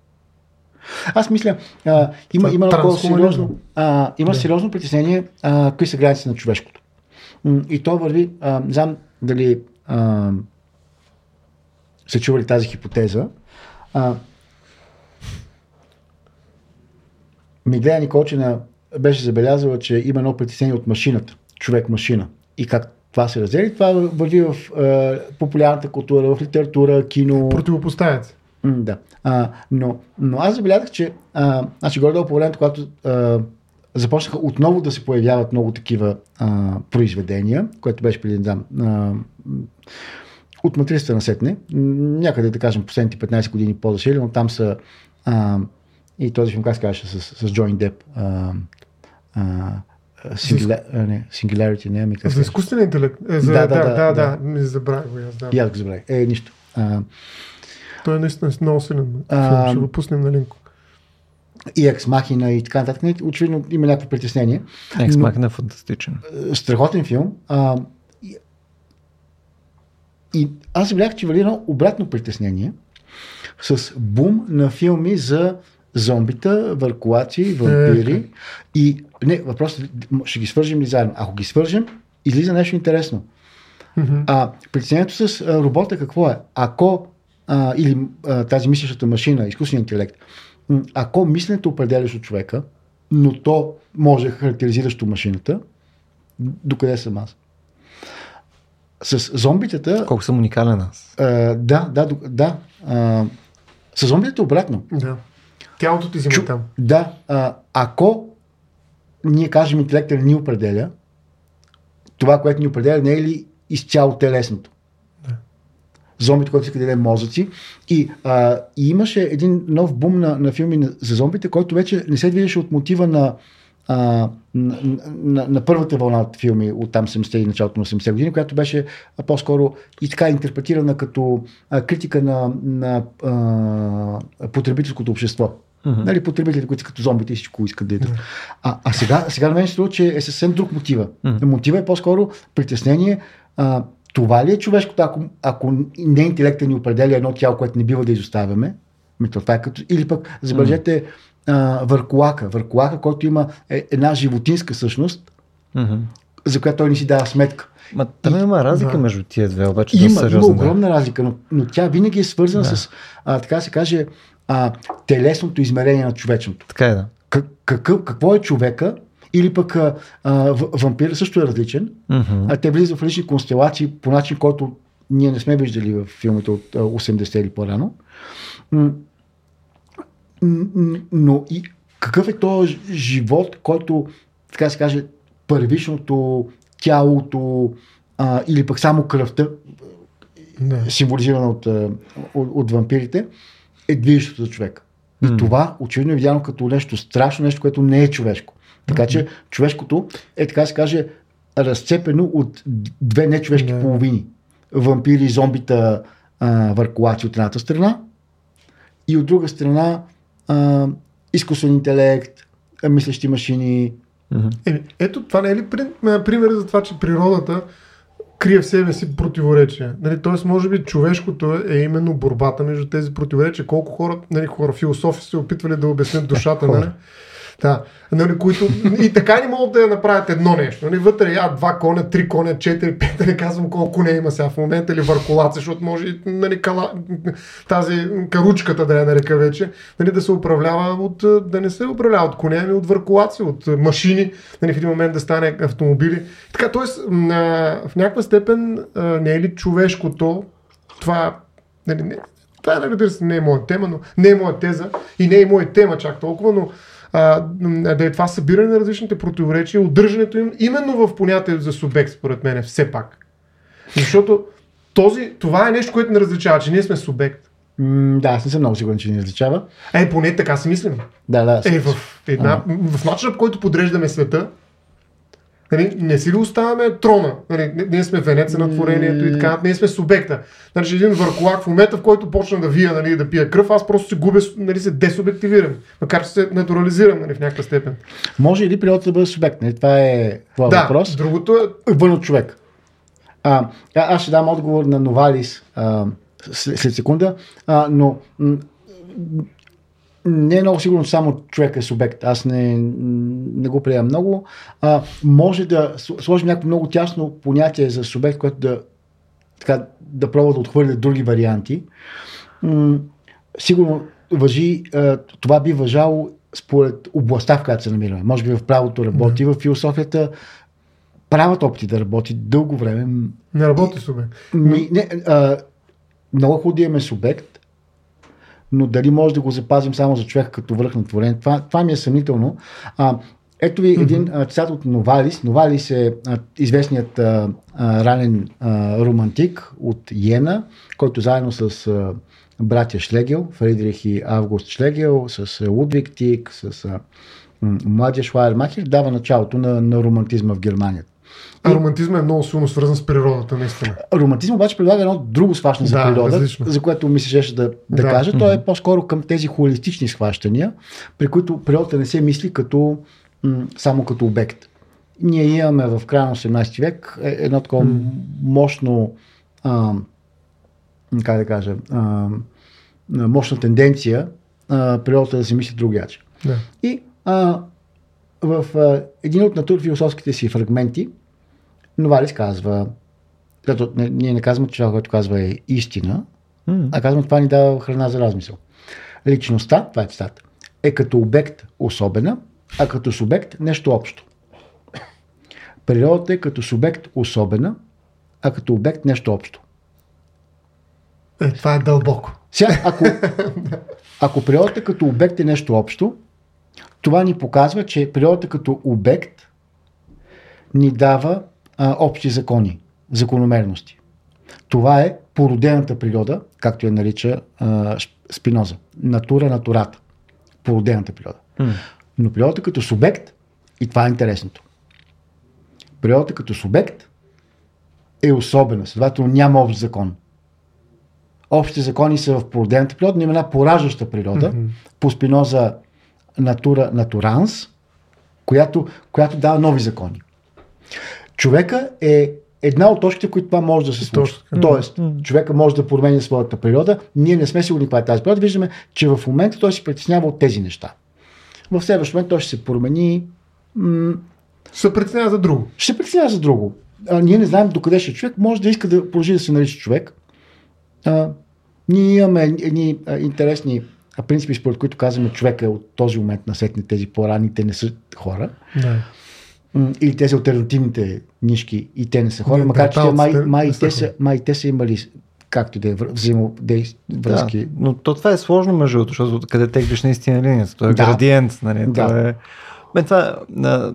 Аз мисля, а, има, има много сериозно, а, има Да. сериозно притеснение а, кои са границите на човешкото. И то върви, а, не знам дали а, са чували тази хипотеза. А, Миглея Николчина беше забелязала, че има едно притеснение от машината, човек-машина. И как това се раздели, това върви в е, популярната култура, в литература, кино. Противопоставят. М, Да. А, но, но аз забелязах, че а, значи горе-долу по времето, когато а, започнаха отново да се появяват много такива а, произведения, което беше преди, знам, а, от матрицата на сетне, някъде да кажем последните 15 години по-засилено, там са а, и този филм, как се казваше, с, с Джойн Деп, а, а, Singular, не, Singularity, не, се За казва? изкуствен интелект. Е, за, Да, да, да, да, да, да, ми забравих го и аз. Да. И аз го забравих. Е, нищо. А, Той е наистина много силен А. Ще го пуснем на линк. и Екс Махина и така нататък. Не, Очевидно има някакво притеснение. Екс Но- Махина е фантастичен. Е, страхотен филм. А, и, и аз забелязах, че вали едно обратно притеснение с бум на филми за зомбита, варкулаци, вампири. Е, И не, въпросът е, ще ги свържем ли заедно? Ако ги свържем, излиза нещо интересно. Мгм. А притеснението с а, робота какво е? Ако а, или а, тази мислещата машина, изкуственият интелект, ако мисленето определящо човека, но то може характеризиращо машината, докъде съм аз? С зомбитата, Колко съм уникален аз. а, да, да, да. А, с зомбитата обратно. Да. Тялото ти взима Чу- там. Да, а, ако ние кажем интелектът не ни определя, това, което ни определя, не е ли изцяло телесното? Да. Зомбите, които да даде мозъци. И, а, и имаше един нов бум на, на филми на- за зомбите, който вече не се движеше от мотива на, а, на, на, на първата вълна от филми от там 70 и началото на 80 години, която беше а, по-скоро и така интерпретирана като а, критика на, на а, потребителското общество. Мгм. Нали, потребителите, които са като зомбите и всичко искат да ядат. А, а сега, сега на мен струва, че е съвсем друг мотива. Мгм. Мотива е по-скоро притеснение. А, това ли е човешкото, ако, ако не интелекта ни определя едно тяло, което не бива да изоставяме? Ми, то това е като... Или пък, забележете, а, върколака. Върколака, който има е, една животинска същност, Мгм. за която той не си дава сметка. Ма там има разлика Да. между тия две, обаче Има, има огромна разлика, но, но тя винаги е свързана Да. с, а, така се каже, а, телесното измерение на човечното. Така е, да. Как, какъв, какво е човека или пък а, а, в- вампира също е различен. Мгм. А те влизат в различни констелации по начин, който ние не сме виждали в филмите от а, 80 или по-рано. Но и какъв е този живот, който, така се каже, първичното тялото а, или пък само кръвта, Да. символизирана от, от, от вампирите, е движещото за човек. И М. това очевидно е видяно като нещо страшно, нещо, което не е човешко. Така че човешкото е, така да се каже, разцепено от две нечовешки Да. половини. Вампири, зомбита, а, върколаци от едната страна и от друга страна а, изкуствен интелект, мислещи машини. Еми, ето това не е ли пример за това, че природата крие в себе си противоречия. Нали, Тоест, може би човешкото е именно борбата между тези противоречия. Колко хора, нали, хора философи се опитвали да обяснят душата, нали? Да, нали, които и така не могат да я направят едно нещо. Нали, вътре я два коня, три коня, четири, пет, не казвам колко коня има сега в момента или върколаци, защото може нали, кала, тази каручката да я нарека вече, нали, да се управлява от, да не се управлява от коня, ами от върколаци, от машини, нали, в един момент да стане автомобили. Така, т.е. в някаква степен не е ли човешкото това, нали, не, това нали, разбира се не е моя тема, но не е моя теза и не е моя тема чак толкова, но а, да е това събиране на различните противоречия, удържането им именно в понятие за субект, според мен, все пак. Защото този, това е нещо, което не различава, че ние сме субект. М, да, аз не съм много сигурен, че ни различава. Е, поне така си мислим. Да, да. Е, в, една, в начина, по който подреждаме света, нали, не си ли оставяме трона? Нали, ние сме венеца на творението и така, ние сме субекта. Значи един върколак в момента, в който почна да вия нали, да пия кръв, аз просто се губя, нали, се десубективирам. Макар че се натурализирам нали, в някаква степен. Може ли природата да бъде субект? Нали? Това е това да, въпрос. другото е вън от човек. А, а- аз ще дам отговор на Новалис а, след, след секунда, а, но м, не е много сигурно, само човек е субект. Аз не, не го приемам много. А, може да сложим някакво много тясно понятие за субект, което да, така, да пробва да отхвърля други варианти. М, сигурно въжи, а, това би въжало според областта, в която се намираме. Може би в правото работи, в философията правят опити да работи дълго време. не работи субект. Ми, не, а, много хубаво да имаме субект, но дали може да го запазим само за човека като връх на творение, това, това ми е съмнително. А, ето ви един а, цитат от Новалис. Новалис е а, известният а, а, ранен а, романтик от Йена, който заедно с а, братя Шлегел, Фридрих и Август Шлегел, с а, Лудвиг Тик, с а, младия Шлайермахер, дава началото на, на романтизма в Германия. А романтизма е много силно свързан с природата, наистина. Романтизм обаче предлага едно друго схващане за Да, природа, различно. за което ми се щеше да, да, Да. кажа. То е по-скоро към тези холистични схващания, при които природата не се мисли като, м, само като обект. Ние имаме в края на 18 век е- едно такова мощно, а, как да кажа, а, мощна тенденция а, природата да се мисли другяче. Да. И а, в а, един от натурфилософските си фрагменти Новалис казва, не, ние не казваме, че това, което казва е истина, М. а казваме, това ни дава храна за размисъл. Личността, това е цитат, е като обект особена, а като субект нещо общо. Природата е като субект особена, а като обект нещо общо. Е, това е дълбоко. Сега, ако, ако природата като обект е нещо общо, това ни показва, че природата като обект ни дава а, общи закони, закономерности. Това е породената природа, както я нарича а, Спиноза. Натура натурата. Породената природа. Но природата като субект, и това е интересното, природата като субект е особена, следователно няма общ закон. Общите закони са в породената природа, но има една поражаща природа, Мгм. по спиноза натура натуранс, която, която дава нови закони. Човека е една от точките, в които това може да се случи. Тоест, човека може да променя своята природа. Ние не сме сигурни каква е тази природа. Виждаме, че в момента той се притеснява от тези неща. В следващ момент той ще се промени. М- Ще се преценява за друго. ще се притеснява за друго. А, ние не знаем докъде ще е човек. Може да иска да продължи да се нарича човек. А, ние имаме едни а, интересни а, принципи, според които казваме човека е от този момент на сетне тези по-ранните не са хора. Да. Или тези альтернативните нишки и те не са хора, макар че те май, май, са те са, май те са имали както да е вър- взаимодействие. Да, но то това е сложно между другото, защото къде теглиш наистина линията. То е Да. градиент, нали? Да. То е... Бе, това, а,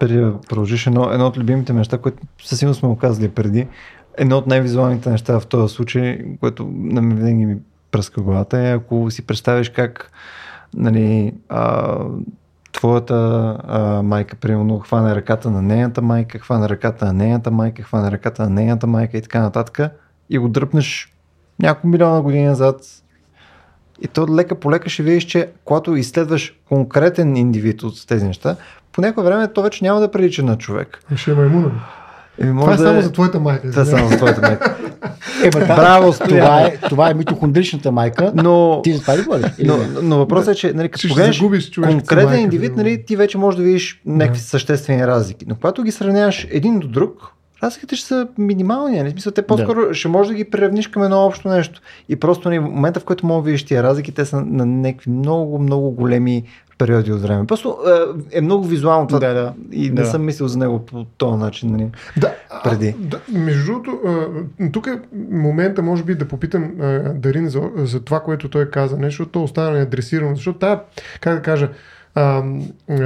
преди да продължиш, едно, едно от любимите неща, което със сигурност сме го казали преди, едно от най-визуалните неща в този случай, което на мен винаги ми пръска главата е, ако си представиш как нали, а, твоята а, майка, примерно, хване ръката на нейната майка, хване ръката на нейната майка, хване ръката на нейната майка и така нататък и го дръпнеш няколко милиона години назад и то лека по лека ще видиш, че когато изследваш конкретен индивид от тези неща, по някое време то вече няма да прилича на човек. Ще е маймуна. Еми, може Това е да само за твоята майка. Това е само за твоята майка. Е, бе, да, Браво, това Стояне. е, това е митохондричната майка. Но, Ти за това ли говориш? Но, не? но въпросът е, че нали, като погледнеш конкретен майка, индивид, нали, ти вече можеш да видиш някакви съществени разлики. Но когато ги сравняваш един до друг, разликите ще са минимални. Нали? В Смисъл, те по-скоро ще можеш да ги приравниш към едно общо нещо. И просто нали, в момента, в който мога да видиш тия разлики, те са на някакви много, много големи периоди от време. Просто е, е много визуално това. Да, да. И не Да. съм мислил за него по този начин. Нали? Да, а, преди. Да, между другото, а, тук е момента, може би, да попитам а, Дарин за, за това, което той каза, нещо, то остана неадресирано, защото тая, как да кажа, а, а,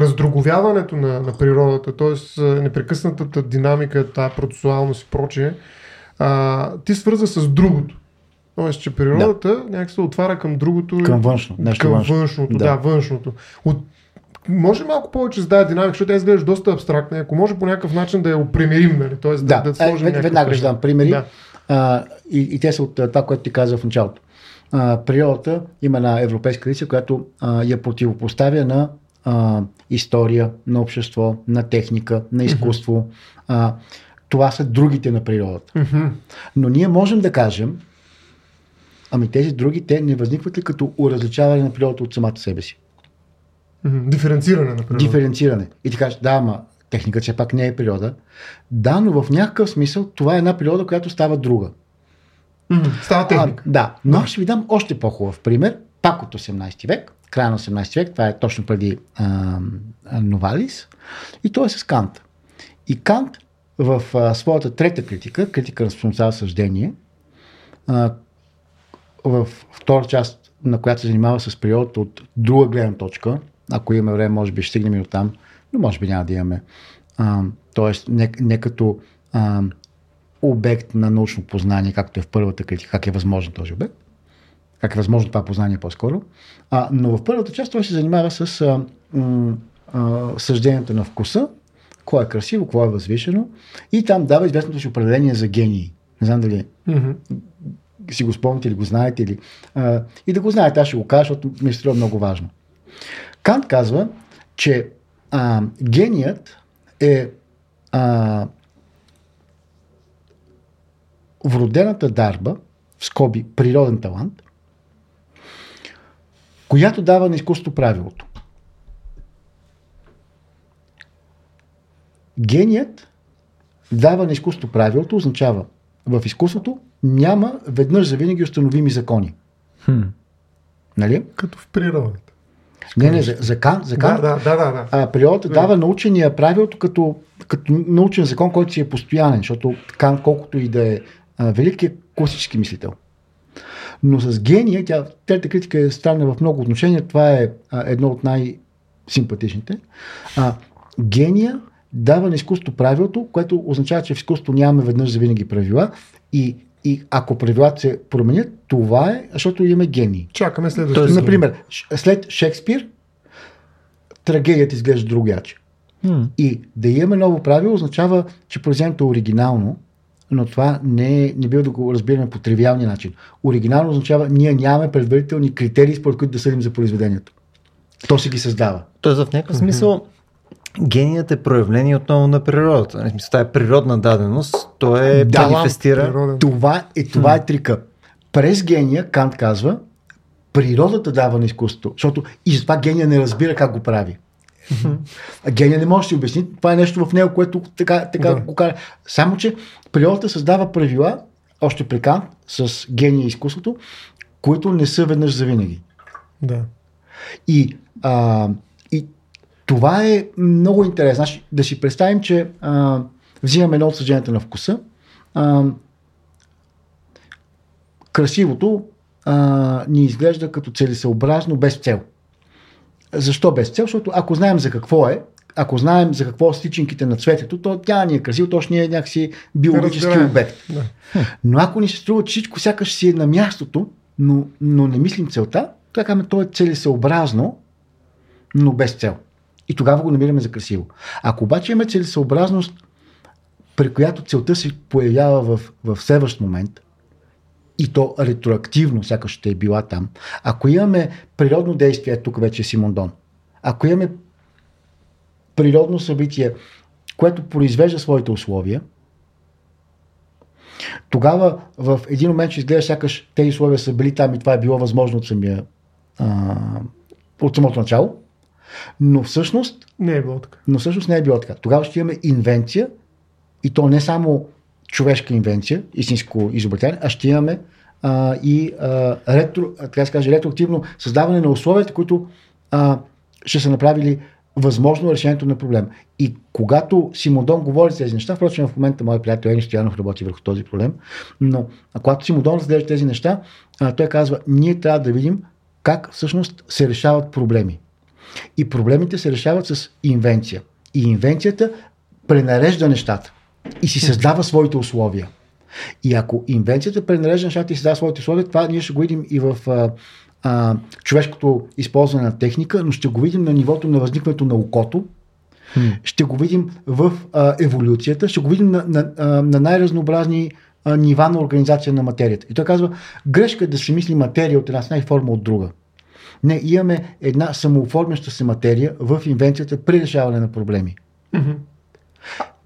раздруговяването на, на природата, т.е. непрекъснатата динамика, тази процесуалност и прочее, а, ти свърза с другото. Тоест, че природата да. някак се отваря към другото. Към външно, нещо към външно. външното, да, Да. външното. От, може малко повече за тази динамика, защото тя изглежда доста абстрактна. Ако може по някакъв начин да я опримерим, нали? Тоест да, Да, да е, сложим вед- веднага ще дам примери. Да. А, и, и те са от това, което ти каза в началото. А, природата има една европейска традиция, която а, я противопоставя на а, история, на общество, на техника, на изкуство. А, това са другите на природата. Мгм. Но ние можем да кажем, ами тези други, те не възникват ли като уразличаване на природата от самата себе си? Диференциране на природата. Диференциране. И ти кажеш, да, ама техниката все пак не е природа. Да, но в някакъв смисъл това е една природа, която става друга. Става техника. А, да, но аз ще ви дам още по-хубав пример, пак от 18 век, края на 18 век, това е точно преди а, Новалис, и то е с Кант. И Кант в а, своята трета критика, критика на спонсал съждение, а, в втора част, на която се занимава с природата от друга гледна точка, ако имаме време, може би ще стигнем и от там, но може би няма да имаме. А, тоест, не, не като а, обект на научно познание, както е в първата критика, как е възможен този обект, как е възможно това познание по-скоро. А, но в първата част той се занимава с а, м, а, съжденията на вкуса, кое е красиво, кое е възвишено и там дава известното си определение за гении. Не знам дали Мгм. Си го спомните или го знаете. Или, а, и да го знаете, аз ще го кажа, защото ми се струва много важно. Кант казва, че а, геният е а, вродената дарба, в скоби природен талант, която дава на изкуството правилото. Геният дава на изкуството правилото, означава в изкуството няма веднъж за винаги установими закони. Хм. Нали? Като в природата. Не, не, за, за Кант, за Да, Кант да, да, да. да. а, природата дава научения правилото като, като научен закон, който си е постоянен, защото Кант, колкото и да е а, велик, е класически мислител. Но с гения, тя, трета критика е странна в много отношения, това е а, едно от най-симпатичните. А, гения дава на изкуството правилото, което означава, че в изкуството нямаме веднъж за винаги правила и, и ако правилата се променят, това е, защото имаме гении. Чакаме следващия. Тоест. Например, след Шекспир, трагедията изглежда другяче. Хм. И да имаме ново правило означава, че произведението е оригинално, но това не, е- не бива да го разбираме по тривиалния начин. Оригинално означава, ние нямаме предварителни критерии, според които да съдим за произведението. То си ги създава. Тоест в някакъв смисъл геният е проявление отново на природата. Това е природна даденост, то е Да, манифестира. природен. Това е, това е трика. През гения, Кант казва, природата дава на изкуството, защото и затова гения не разбира как го прави. А гения не може да си обясни. Това е нещо в него, което така, така Да. го кара. Само, че природата създава правила, още при Кант, с гения и изкуството, които не са веднъж за винаги. Да. И, а, и това е много интересно. Значи, да си представим, че а, взимаме едно от съжденията на вкуса. А, красивото а, ни изглежда като целесъобразно без цел. Защо без цел? Защото ако знаем за какво е, ако знаем за какво са тичинките на цветето, то тя ни е красиво, то ще ни е някакси биологически Разбираем. обект. Да. Но ако ни се струва, че всичко сякаш си е на мястото, но, но не мислим целта, казваме, то е целесъобразно, но без цел. И тогава го намираме за красиво. Ако обаче имаме целесъобразност, при която целта се появява в, в следващ момент, и то ретроактивно, сякаш ще е била там. Ако имаме природно действие, тук вече е Симондон, ако имаме природно събитие, което произвежда своите условия, тогава в един момент ще изглежда сякаш тези условия са били там и това е било възможно от самия а, от самото начало, но всъщност, Не е било така. но всъщност не е било така. Тогава ще имаме инвенция и то не само човешка инвенция, истинско изобретение, а ще имаме а, и а, ретро, така се каже, ретроактивно създаване на условията, които а, ще са направили възможно решението на проблем. И когато Симодон говори за тези неща, впрочем в момента моят приятел Ени Стоянов работи върху този проблем, но а когато Симодон разглежда тези неща, а, той казва, ние трябва да видим как всъщност се решават проблеми. И проблемите се решават с инвенция. И инвенцията пренарежда нещата и си създава своите условия. И ако инвенцията пренарежда нещата и създава своите условия, това ние ще го видим и в а, а, човешкото използване на техника, но ще го видим на нивото на възникването на окото, ще го видим в а, еволюцията, ще го видим на, на, а, на най-разнообразни а, нива на организация на материята. И той казва, грешка е да се мисли материя от една страна и форма от друга. Не, имаме една самооформяща се материя в инвенцията при решаване на проблеми.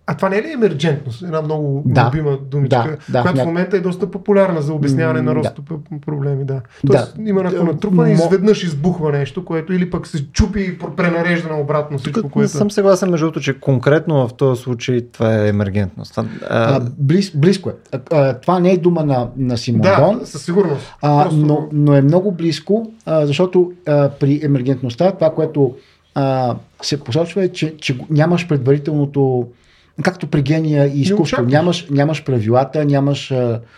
А това не е ли емерджентност? Една много Да. любима думичка, Да, да, която в ня- момента е доста популярна за обясняване М, на да. ростове проблеми. Да. Тоест има някакво Да, натрупване и изведнъж избухва нещо, което или пък се чупи и пренарежда на обратно всичко, Тук не което... съм съгласен между другото, че конкретно в този случай това е емергентност. А, а, близ, близко е. А, а, това не е дума на, на Симондон, Да, със сигурност. а, Просто- но, но е много близко, а, защото а, при емергентността това, което а, се посочва е, че, че нямаш предварителното както при гения и изкуство, нямаш, нямаш правилата, нямаш...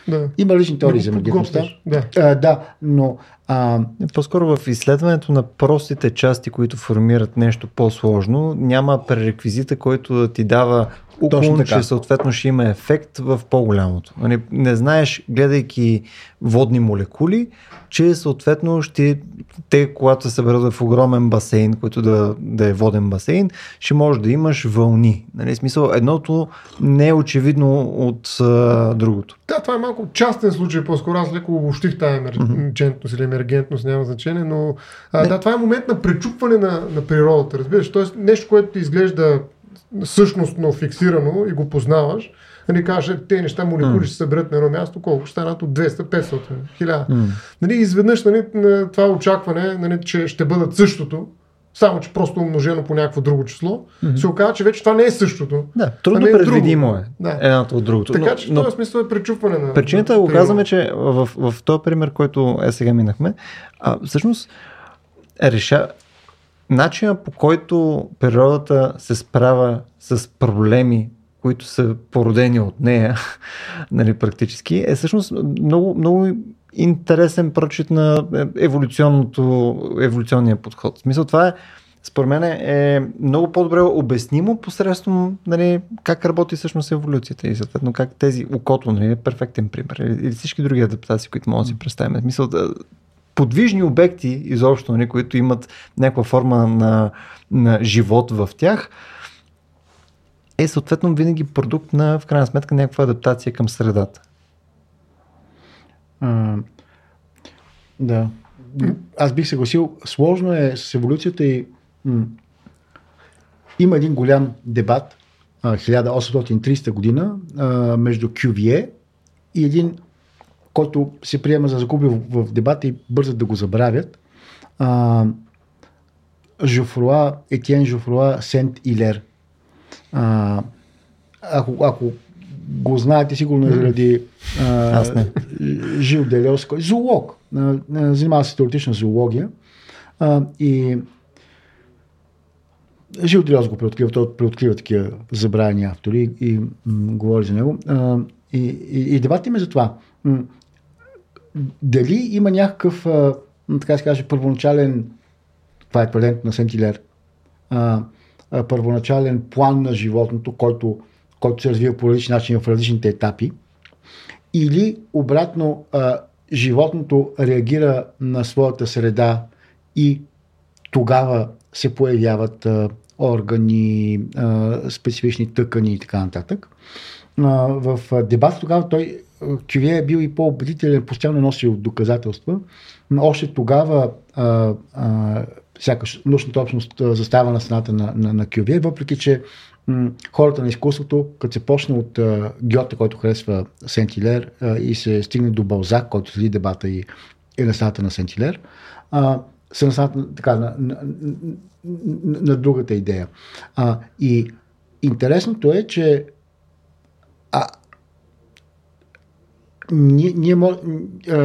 Да. има различни теории за подготвяш. Да. А, да, но а, По-скоро в изследването на простите части, които формират нещо по-сложно, няма пререквизита, който да ти дава уклон, така. че съответно ще има ефект в по-голямото. Нали, Не знаеш, гледайки водни молекули, че съответно ще те, когато се съберат в огромен басейн, който да, да е воден басейн, ще може да имаш вълни. Нали, смисъл, едното не е очевидно от а, другото. Да, това е малко частен случай, по-скоро аз леко обобщих тази емергентност или емергентност, няма значение, но а, да, това е момент на пречупване на, на природата, разбираш, т.е. нещо, което ти изглежда същностно фиксирано и го познаваш, нали, кажеш, те неща молекули ще се съберат на едно място, колко ще станат от 200, 500, 1000. Нали, изведнъж нали, на това очакване, нали, че ще бъдат същото, само че просто умножено по някакво друго число, се оказва, че вече това не е същото. Да, трудно е предвидимо друго. е Да. едното от другото. Така но, че в но този смисъл е пречупване на. Причината на го казваме, че в, в, в този пример, който е сега минахме, а, всъщност реша... начина по който природата се справя с проблеми, които са породени от нея, нали, практически, е всъщност много, много интересен прочит на еволюционното, еволюционния подход. В смисъл това е според мен е много по-добре обяснимо посредством нали, как работи всъщност еволюцията и съответно как тези окото нали, е перфектен пример или, всички други адаптации, които може да си представим. Да, подвижни обекти изобщо, нали, които имат някаква форма на, на живот в тях, е съответно винаги продукт на, в крайна сметка, някаква адаптация към средата. А, да. Аз бих съгласил. Сложно е с еволюцията и м- има един голям дебат а, 1830 година между Кювие и един, който се приема за загубил в, дебата и бързат да го забравят. А, Жофруа, Етиен Жофруа Сент Илер. А, ако, ако го знаете, сигурно е заради а, Аз не. Жил Делес, кой зоолог, а, а, занимава се теоретична зоология а, и Жил Делес го преоткрива, той преоткрива такива забравени автори и м, говори за него. А, и, и, и дебатът им е за това. Дали има някакъв, а, така се каже, първоначален, това е твърдението на Сентилер, а, а, първоначален план на животното, който, който се развива по различни начини в различните етапи, или обратно а, животното реагира на своята среда и тогава се появяват а, органи, а, специфични тъкани и така нататък. А, в дебата тогава той Кювие е бил и по-убедителен, постоянно носил доказателства. Още тогава а, а, сякаш научната общност застава на страната на, на, на Кювие, въпреки че м- хората на изкуството, като се почне от а, Гьоте, който харесва Сентилер а, и се стигне до Балзак, който следи дебата и е на страната на Сентилер, а, са на страната на, на, на, на другата идея. А, и интересното е, че а, ние, ние мож, а,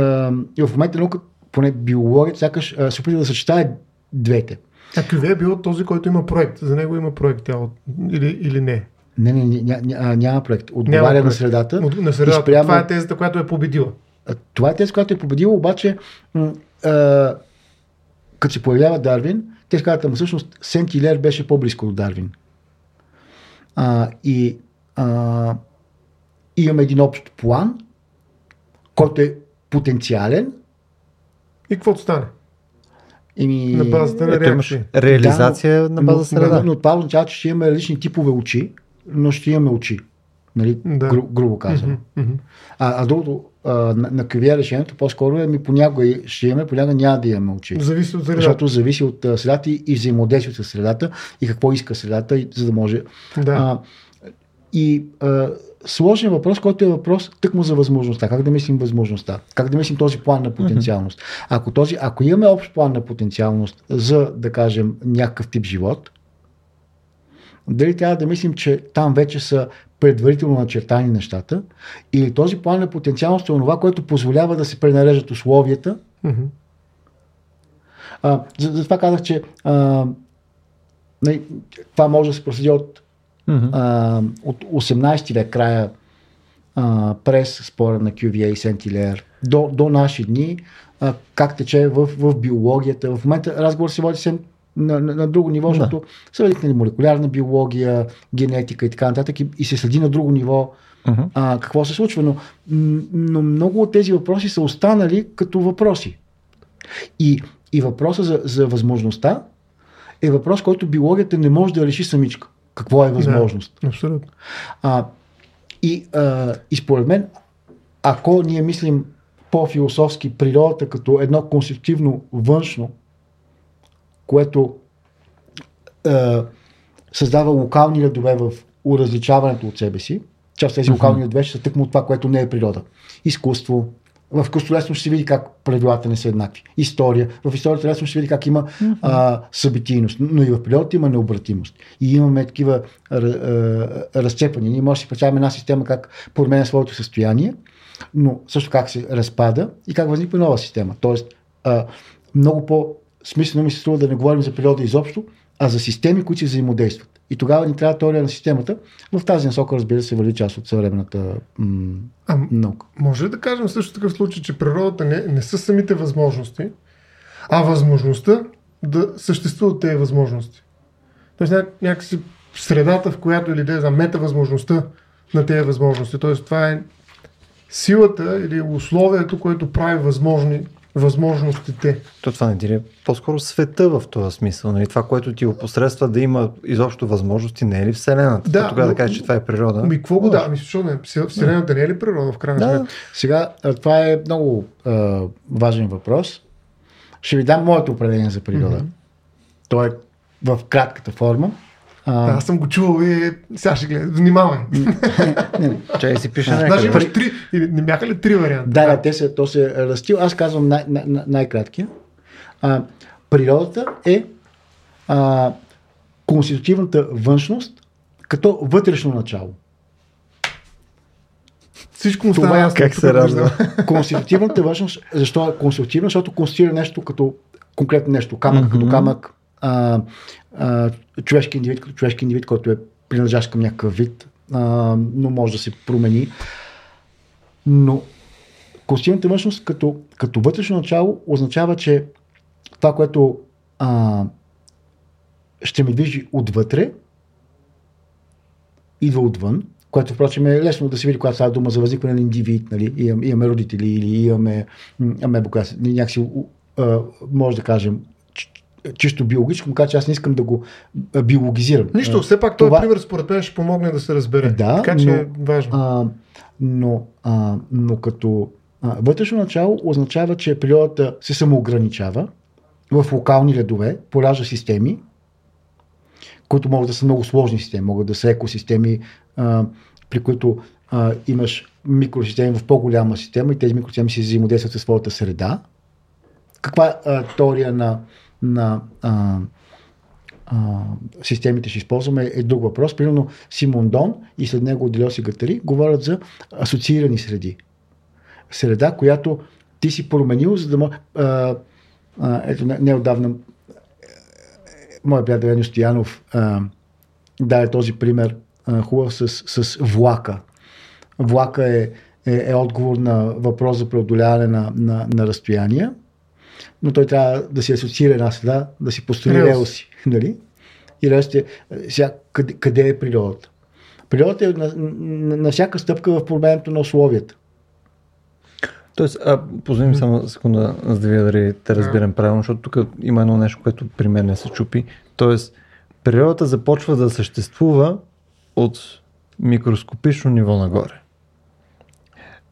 в момента наука, поне биологията, сякаш се опитва да съчетае двете. А Кюве е бил този, който има проект. За него има проект тяло. Или, или не? Не, не, ня, ня, няма проект. Отговаря няма проект. на средата. От, на средата. Спрямо... Това е тезата, която е победила. Това е тезата, която е победила, обаче м- а, като се появява Дарвин, те казват, ама всъщност Сент Илер беше по-близко до Дарвин. А, и а, имаме един общ план, който е потенциален. И какво стане? Еми, на базата на реакция. Реализация да, на база среда. Но, но това означава, че ще имаме различни типове очи, но ще имаме очи. Нали? Да. Гру, грубо казано. Mm-hmm. А, а другото, а, на, на кривия решението по-скоро е ми понякога ще имаме, понякога няма да имаме очи. Зависи от средата. Защото зависи от средата и, и взаимодействието с средата и какво иска средата, за да може. Да. А, и а, сложен въпрос, който е въпрос тъкмо за възможността. Как да мислим възможността? Как да мислим този план на потенциалност? Ако, този, ако имаме общ план на потенциалност за, да кажем, някакъв тип живот, дали трябва да мислим, че там вече са предварително начертани нещата, или този план на потенциалност е това, което позволява да се пренарежат условията. Mm-hmm. А, затова казах, че а, това може да се проследи от Mm-hmm. А, от 18 век, края а, през спора на Кювия и Сентилер до, до наши дни, а, как тече в, в биологията. В момента разговор се води се на, на, на друго ниво, защото се води нали, молекулярна биология, генетика и така нататък и, и се следи на друго ниво uh-huh. а, какво се случва. Но, но много от тези въпроси са останали като въпроси. И, и въпроса за, за възможността е въпрос, който биологията не може да реши самичка какво е възможност. Да, абсолютно. А, и, а, и според мен, ако ние мислим по-философски природата като едно конституктивно външно, което а, създава локални редове в уразличаването от себе си, част тези локални редове ще са тъкмо от това, което не е природа. Изкуство, в изкуството лесно ще се види как правилата не са еднакви. История. В историята лесно ще се види как има mm-hmm. а, събитийност. Но и в природата има необратимост. И имаме такива а, а, разцепания. Ние може да си представим една система как променя своето състояние, но също как се разпада и как възниква нова система. Тоест, а, много по-смислено ми се струва да не говорим за природа изобщо, а за системи, които се взаимодействат. И тогава ни трябва теория на системата. В тази насока, разбира се, върви част от съвременната м- а, наука. Може ли да кажем също такъв случай, че природата не, не са самите възможности, а възможността да съществуват тези възможности? Тоест ня, някакси средата, в която или да е за мета възможността на тези възможности. Тоест това е силата или условието, което прави възможни възможностите. То това не ти е по-скоро света в този смисъл. Нали? Това, което ти опосредства да има изобщо възможности, не е ли Вселената? Да, тогава но, да кажеш, че това е природа. Ми, какво го да? Ами, защо не? Вселената не е ли природа в крайна да. сметка? Сега, това е много е, важен въпрос. Ще ви дам моето определение за природа. Mm-hmm. То е в кратката форма. А... Аз съм го чувал и сега ще гледа. Внимавай. Чай си пише Даже имаш три. Не бяха ли три варианта? Да, да, те се, то се растил. Аз казвам най- най- най-краткия. А, природата е а, конститутивната външност като вътрешно начало. Всичко му става ясно. Как се ражда? Конститутивната външност, защо е конститутивна? Защото конституира нещо като конкретно нещо. Камък mm-hmm. като камък, а, а, човешки индивид като човешки индивид, който е принадлежащ към някакъв вид, а, но може да се промени. Но конституционната външност като, като вътрешно начало означава, че това, което а, ще ме движи отвътре, идва отвън, което впрочем е лесно да се види, когато става дума за възникване на индивид, нали? имаме, имаме родители или имаме която някакси може да кажем чисто биологически, така че аз не искам да го биологизирам. Нищо, все пак този пример според мен ще помогне да се разбере. Да, така че но, е важно. А, но, а, но като а, вътрешно начало означава, че природата се самоограничава в локални редове, поражда системи, които могат да са много сложни системи, могат да са екосистеми, а, при които а, имаш микросистеми в по-голяма система и тези микросистеми си взаимодействат със своята среда. Каква а, теория на, на а, а, системите ще използваме е друг въпрос. Примерно Симон Дон и след него Делиоси Гатари говорят за асоциирани среди. Среда, която ти си променил, за да може... Ето, неодавна моят приятел Ено Стоянов а, даде този пример а, хубав с, с влака. Влака е, е, е отговор на въпрос за преодоляване на, на, на разстояния, но той трябва да си асоциира една среда, да си построи релси. Нали? И релсите, сега, къде, къде е природата? Природата е на, на, на всяка стъпка в променето на условията. Тоест, а, позволим само секунда, за да видя дали те разбирам правилно, защото тук има едно нещо, което при мен не се чупи. Тоест, природата започва да съществува от микроскопично ниво нагоре.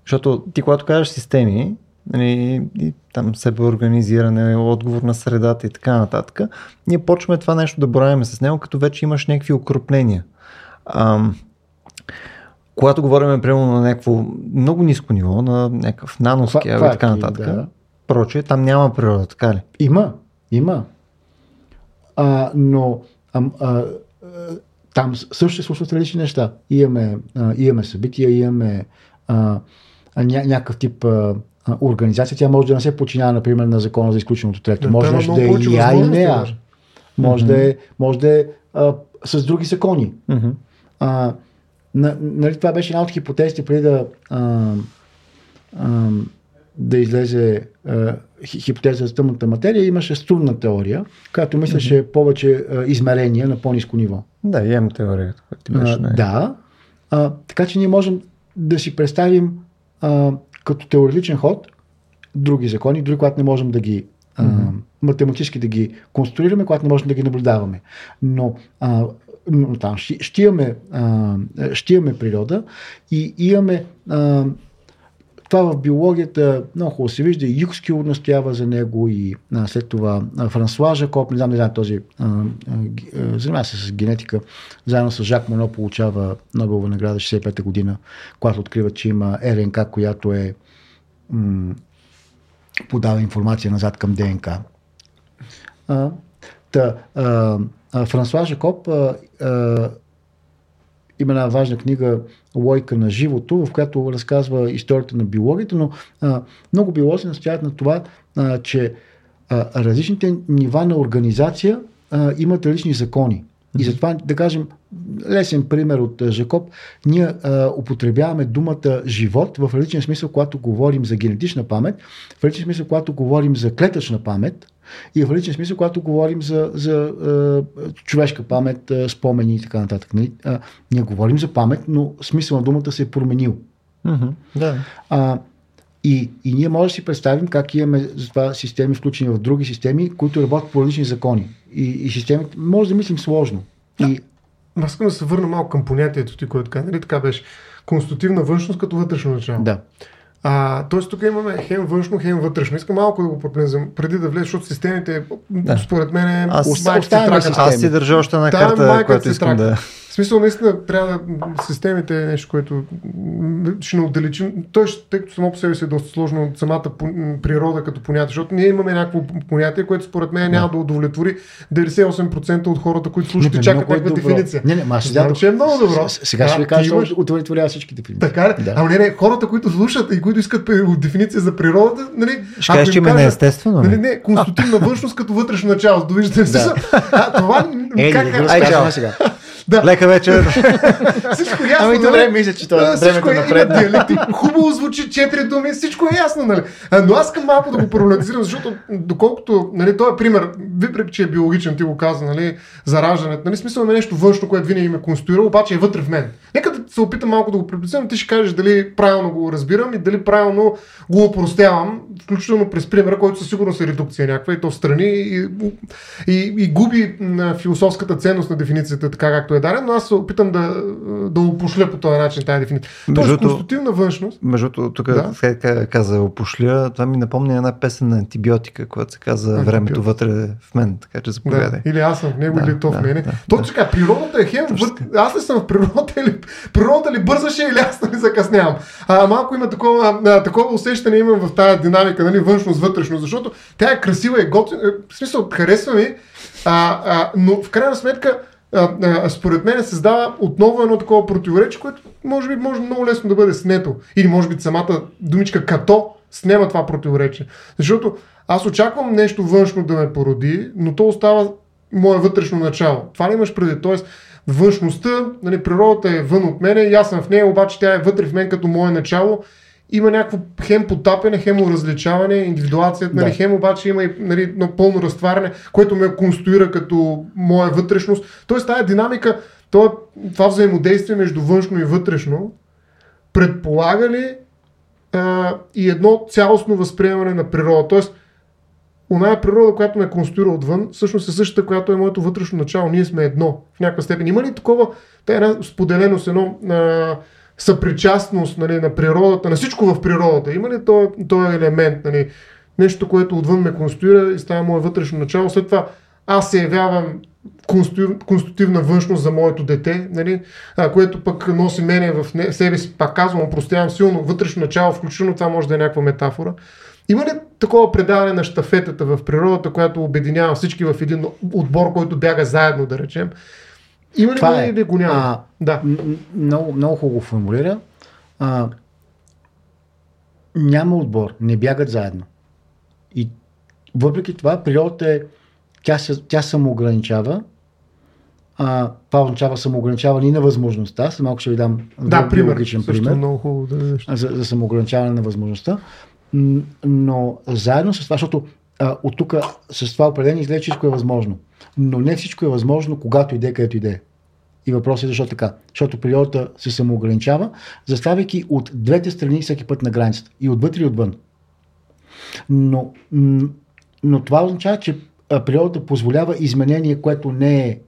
Защото ти, когато кажеш системи, нали, и там себеорганизиране, отговор на средата и така нататък, ние почваме това нещо да боравим с него, като вече имаш някакви окрупления. Ам, когато говорим примерно на някакво много ниско ниво, на някакъв наноскел и така нататък, да. проче, там няма природа, така ли? Има, има. А, но а, а, там също се случват различни неща. Имаме, а, имаме събития, имаме а, ня, някакъв тип а, организация. Тя може да не се подчинява, например, на закона за изключеното трето. Да, може да, да е я и не Може, mm-hmm. да е, може да е а, с други закони. Mm-hmm. А, нали, това беше една от хипотезите преди да, а, а, да излезе а, хипотеза за тъмната материя. Имаше струнна теория, която мислеше mm-hmm. повече а, измерения на по-низко ниво. Да, имам теорията, която беше. А, да. А, така че ние можем да си представим а, като теоретичен ход други закони, дори когато не можем да ги mm-hmm. математически да ги конструираме, когато не можем да ги наблюдаваме. Но а, но там ще, ще, имаме, а, ще имаме природа и имаме а, това в биологията много хубаво се вижда. И Юкскил настоява за него и а, след това а, Франсуа Жакоп, не знам, не знам този, занимава се с генетика, заедно с Жак Моно получава Нобелова награда 65-та година, когато открива, че има РНК, която е м- подава информация назад към ДНК. А, та, а, Франсуа Жакоп а, а, има една важна книга Лойка на живото, в която разказва историята на биологията, но а, много биолози настояват на това, а, че а, различните нива на организация а, имат различни закони. И затова, да кажем, лесен пример от Жакоб, ние а, употребяваме думата живот в различен смисъл, когато говорим за генетична памет, в различен смисъл, когато говорим за клетъчна памет, и в личен смисъл, когато говорим за, за а, човешка памет, а, спомени и така нататък. Нали? А, ние говорим за памет, но смисъл на думата се е променил. Mm-hmm, да. А, и, и ние можем да си представим как имаме за това системи, включени в други системи, които работят по различни закони. И, и системите, може да мислим сложно. Да. И... Аз искам да се върна малко към понятието ти, което така, нали така беше. Конститутивна външност като вътрешно начало. Да. А, тоест тук имаме хем външно, хем вътрешно. Искам малко да го пропнезам, преди да влезе, защото системите, да. според мен, е аз, аз си държа още на карта, която искам да смисъл, наистина трябва да системите е нещо, което ще не отдалечим. Той, тъй като само по себе си е доста сложно от самата природа като понятие, защото ние имаме някакво понятие, което според мен няма да удовлетвори 98% от хората, които слушат и чакат някаква дефиниция. Не, не, ма ще Знам, че е много добро. Сега ще ви кажа, имаш... удовлетворява всички дефиниции. Така ли? Да. Ама не, не, хората, които слушат и които искат дефиниция за природата, нали? Ще кажеш, че ме естествено. Нали, не, конститутивна външност като вътрешно начало. Довиждате да. а, това, е, как, ай, сега. Да. Лека вечер. Всичко е ясно. Ами добре, нали? мисля, че това всичко времето е, напред. има диалектик, хубаво звучи четири думи, всичко е ясно, нали? А, но аз искам малко да го проблематизирам, защото доколкото, нали, този пример, въпреки че е биологичен, ти го каза, нали, за раждането, нали, смисъл има нещо външно, което винаги ме конструира, обаче е вътре в мен. Нека да се опитам малко да го приблизирам, ти ще кажеш дали правилно го разбирам и дали правилно го опростявам, включително през примера, който със сигурност е редукция някаква и то страни и, и, и губи на философската ценност на дефиницията, така както е даден, но аз се опитам да, да опошля по този начин тази дефиниция. Тоест, конститутивна външност. Между тук Да. да. каза опошля, това ми напомня една песен на антибиотика, която се каза Антибиотик. времето вътре в мен, така че Да. заповядай. Или аз съм в него, Да, или то в да, мене. да, Точно да. така, природата е хем. Аз ли съм в природата или природата ли бързаше или аз нали закъснявам. А, малко има такова, а, такова усещане имам в тази динамика, нали, външност, вътрешност, защото тя е красива и готина, в смисъл, харесва ми, а, а, но в крайна сметка според мен създава отново едно такова противоречие, което може би може много лесно да бъде снето. Или може би самата думичка като снема това противоречие. Защото аз очаквам нещо външно да ме породи, но то остава мое вътрешно начало. Това ли имаш преди? Тоест, външността, нали, природата е вън от мене и аз съм в нея, обаче тя е вътре в мен като мое начало. Има някакво хем потапяне, хем различаване, индивидуацията, нали, Да. хем обаче има и нали, едно пълно разтваряне, което ме конструира като моя вътрешност. Тоест тази динамика, това, това взаимодействие между външно и вътрешно, предполага ли а, и едно цялостно възприемане на природа. Тоест, оная природа, която ме конструира отвън, всъщност е същата, която е моето вътрешно начало. Ние сме едно в някаква степен. Има ли такова, та една споделеност, едно а, съпричастност нали, на природата, на всичко в природата? Има ли този, елемент, нали, нещо, което отвън ме конструира и става мое вътрешно начало? След това аз се явявам конститу- конститутивна външност за моето дете, нали, а, което пък носи мене в не, себе си, пак казвам, опростявам силно вътрешно начало, включително това може да е някаква метафора. Има ли такова предаване на штафетата в природата, която обединява всички в един отбор, който бяга заедно, да речем? Има ли го е. или го няма? А, да. Много, много хубаво формулира. А, няма отбор, не бягат заедно. И въпреки това, природата е, тя, се, тя самоограничава. А, това означава самоограничаване и на възможността. След малко ще ви дам Да, пример. биологичен Също пример много хубаво да дадеш. за, за самоограничаване на възможността. Но заедно с това, защото а, от тук с това определение изглежда, че всичко е възможно. Но не всичко е възможно, когато иде, където иде. И въпросът е защо така? Защото природата се самоограничава, заставяйки от двете страни всеки път на границата. И отвътре и отвън. Но, но това означава, че природата позволява изменение, което не е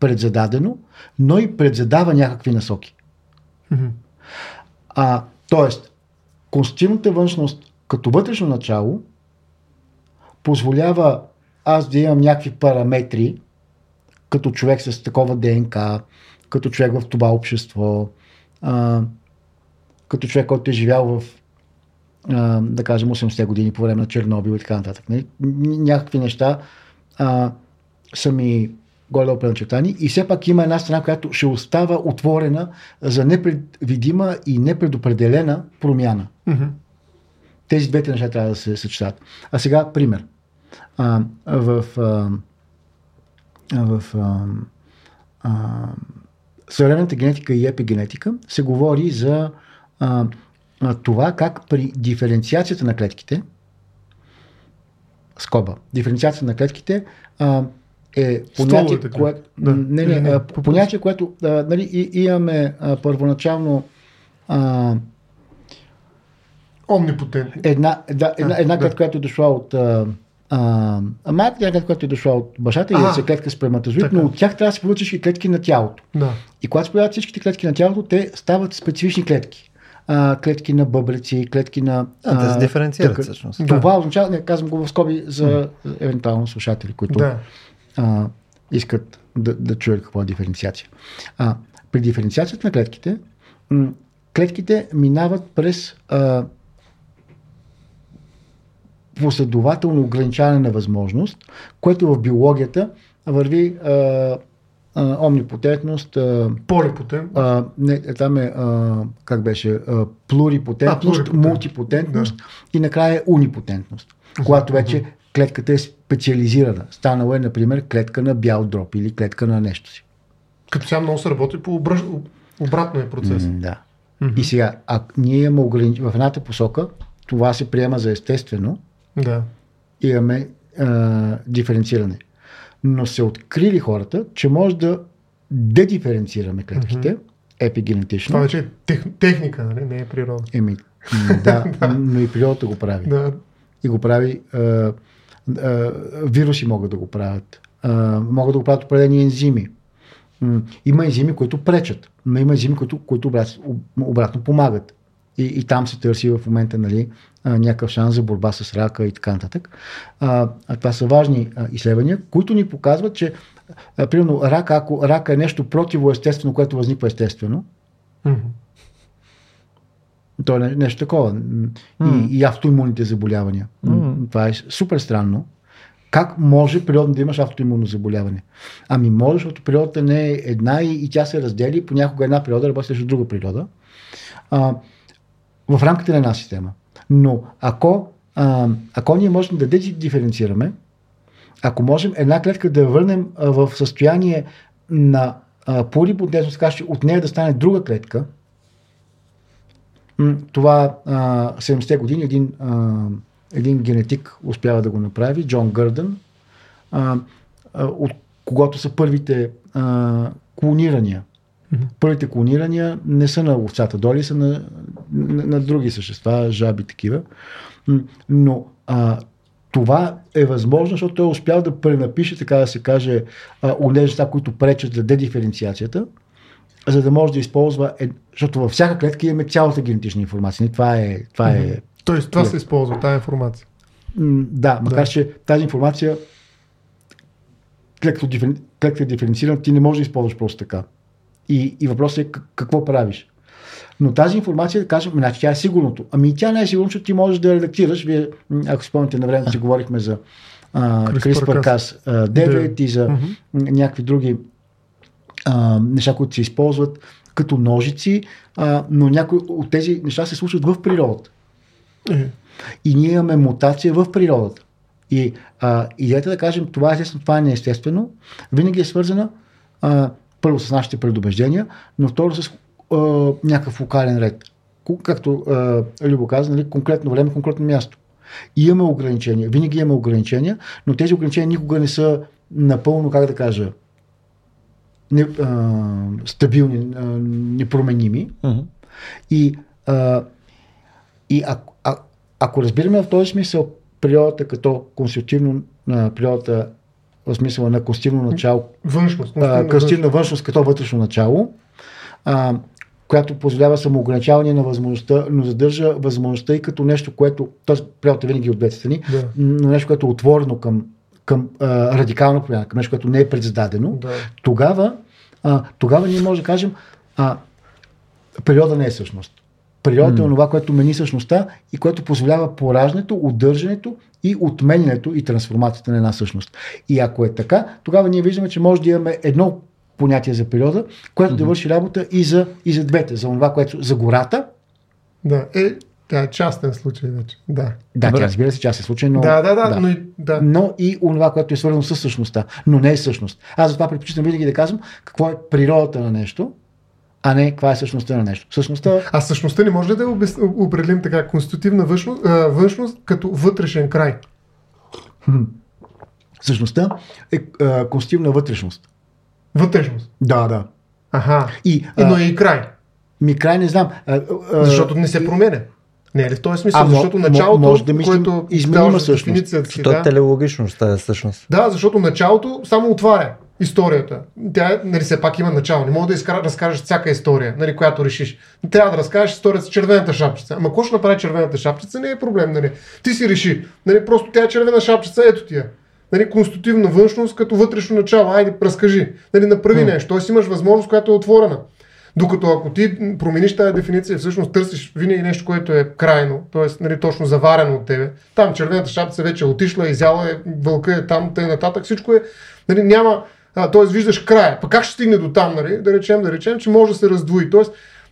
предзададено, но и предзадава някакви насоки. Мгм. А, тоест, конститутивната външност като вътрешно начало позволява аз да имам някакви параметри, като човек с такова ДНК, като човек в това общество, а, като човек, който е живял в а, да кажем 80 години по време на Чернобил и така нататък. Нали? Някакви неща а, са ми горе предначертани и все пак има една страна, която ще остава отворена за непредвидима и непредопределена промяна. Мгм. Тези двете неща трябва да се съчетат. А сега пример. А, в а, в а, а, съвременната генетика и епигенетика се говори за а, а, това как при диференциацията на клетките скоба, диференциацията на клетките а, е понятие, което, Да. не, не, не, понятие, което а, нали, и, имаме а, първоначално а, Омнипотентни. една, да, една, А, една да. която е дошла от а, а, майка, една клетка, която е дошла от бащата и е клетка сперматозоид, така. но от тях трябва да се получат всички клетки на тялото. Да. И когато се появяват всичките клетки на тялото, те стават специфични клетки. А, клетки на бъбреци, клетки на... А, те се диференцират тъкъ- всъщност. Да. Това означава, не казвам го в скоби за евентуално слушатели, които Да. а, искат да, да чуят какво е диференциация. А, при диференциацията на клетките, м- клетките минават през а, последователно ограничаване на възможност, което в биологията върви а, а, омнипотентност, а, Полипотент. а, не, там е, а, как беше, а, плурипотентност, А, плурипотент. мултипотентност и накрая унипотентност. Когато вече клетката е специализирана. Станала е, например, клетка на бял дроб или клетка на нещо си. Като сега много се работи по обръж... обратно е процес. М, Да. И сега, а ние имаме огранич... в едната посока, това се приема за естествено, Да. имаме а, диференциране. Но се открили хората, че може да дедиференцираме клетките епигенетично. Това вече е тех... техника, нали? не е природа. Еми, да, но и природата го прави. Да. И го прави. А, а, вируси могат да го правят. А, могат да го правят определени ензими. Има ензими, които пречат, но има ензими, които, които обратно, обратно помагат. И, и там се търси в момента нали, някакъв шанс за борба с рака и така нататък. А, а това са важни а, изследвания, които ни показват, че а, примерно рак, ако рака е нещо противоестествено, което възниква естествено, Мгм. то е не- нещо такова. М, И, и автоимунните заболявания. М, Това е супер странно. Как може природно да имаш автоимунно заболяване? Ами може, защото природата не е една и, и тя се раздели. Понякога една природа работи срещу друга природа. А, в рамките на една система. Но ако, а, ако ние можем да диференцираме, ако можем една клетка да я върнем а, в състояние на а, полипотентност, така че от нея да стане друга клетка, Това а, 70-те години един, а, един генетик успява да го направи, Джон Гърдън, а, а, от когото са първите а, клонирания. Първите клонирания не са на овцата доли, са на, на, на други същества, жаби такива. Но а, това е възможно, защото той е успял да пренапише, така да се каже, онези неща, които пречат за дедиференциацията, за да може да използва, е, защото във всяка клетка имаме цялата генетична информация. Не, Това е, това е Тоест, това Yeah. се използва, тази информация. Да, макар Да. че тази информация, клетката е диференцирана, ти не можеш да използваш просто така. И, и въпросът е как- какво правиш. Но тази информация, да кажем, значи тя е сигурното. Ами тя не е сигурно, защото ти можеш да редактираш. Вие, ако си спомняте на времето, си говорихме за а, CRISPR-Cas. CRISPR-Cas 9 и за м, някакви други а, неща, които се използват като ножици, а, но някои от тези неща се случват в природата. Е, И ние имаме мутация в природата. И а, идеята да кажем това е естествено, това е неестествено, винаги е свързана а, първо с нашите предубеждения, но второ с а, някакъв локален ред. Както а, Любо каза, нали, конкретно време, конкретно място. И имаме ограничения, винаги имаме ограничения, но тези ограничения никога не са напълно, как да кажа, не, а, стабилни, а, непроменими. Мгм. И, а, и а, а, ако разбираме в този смисъл природата като конститутивно на природата в смисъла на конститутивно начало, външност. а, външност като вътрешно начало, а, която позволява самоограничаване на възможността, но задържа възможността и като нещо, което, т.е. природата винаги от двете страни, Да. но нещо, което е отворено към, към а, радикална промяна, към нещо, което не е предсдадено, Да. тогава, а, тогава ние можем да кажем, а, природа не е същност. Природата е това, което мени същността и което позволява пораждането, удържането и отменянето и трансформацията на една същност. И ако е така, тогава ние виждаме, че може да имаме едно понятие за природа, което да върши работа и за, и за двете. За това, което за гората. Да. Е, тя е частен случай вече. Да. Да, Добре. тя разбира се, се случай, но... да, да, да, но и да. но и онова, което е свързано с същността, но не е същност. Аз затова предпочитам винаги да казвам какво е природата на нещо, а не каква е същността на нещо. Същността А същността не може ли да обяс... определим така конститутивна външност, а, външност като вътрешен край? Същността е а, конститутивна вътрешност. Вътрешност. Да, да. Аха. И, а, но и край. ми край не знам. А, а, Защото не се променя. Не е ли в този смисъл? А, защото началото, може да мислим което изменима същност. дефиницията си, То е да, телеологичност, тази всъщност. да, защото началото само отваря историята. Тя, нали, все пак има начало. Не мога да изкара, разкажеш всяка история, нали, която решиш. Трябва да разкажеш историята с червената шапчица. Ама какво ще направи червената шапчица? Не е проблем, нали. Ти си реши. Нали, просто тя е червена шапчица, ето ти я. Нали, конститутивна външност като вътрешно начало. Айде, разкажи. Нали, направи нещо. Тоест имаш възможност, която е отворена. Докато ако ти промениш тази дефиниция, всъщност търсиш винаги нещо, което е крайно, т.е. Нали, точно заварено от тебе. Там червената шапица вече е отишла, изяла е, вълка е там, тъй нататък, всичко е, нали, няма, т.е. виждаш края. Пък как ще стигне до там, нали? да речем, да речем, че може да се раздвои. Т.е.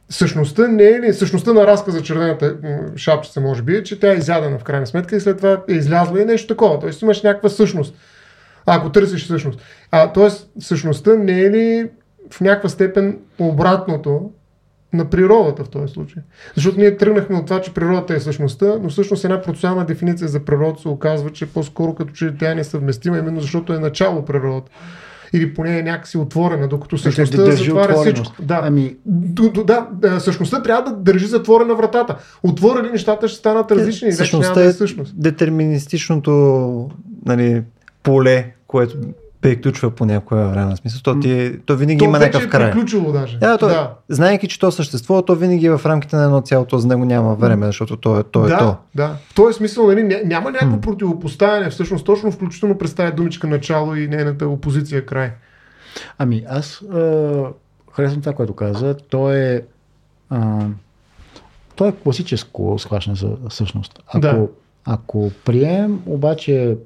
същността не е ли, същността на разказа за червената шапчица може би е, че тя е изядена в крайна сметка и след това е излязла и нещо такова. Т.е. имаш някаква същност. Ако търсиш същност. А, т.е. същността не е ли в някаква степен обратното на природата в този случай. Защото ние тръгнахме от това, че природата е същността, но всъщност една процесуална дефиниция за природата се оказва, че по-скоро като че тя е несъвместима, именно защото е начало природата. Или поне е някакси отворена, докато същността да затваря всичко. Да. Ами- да, същността трябва да държи затворена вратата. Отворили нещата ще станат различни. Вече няма Същността е е същност. детерминистичното нали, поле, което приключва по някоя време. Смисъл, то, ти, е- то винаги То има някакъв е край. приключило даже. Да, то, да. Знаеки, че то съществува, то винаги е в рамките на едно цяло, то за него няма време, защото то е то. Е да, то. да. В този смисъл нали, ня- няма някакво противопоставяне. Всъщност точно включително представя думичка начало и нейната опозиция край. Ами аз а, харесвам това, което каза. То е, а, то е класическо схващане за същност. Ако, Да. ако прием обаче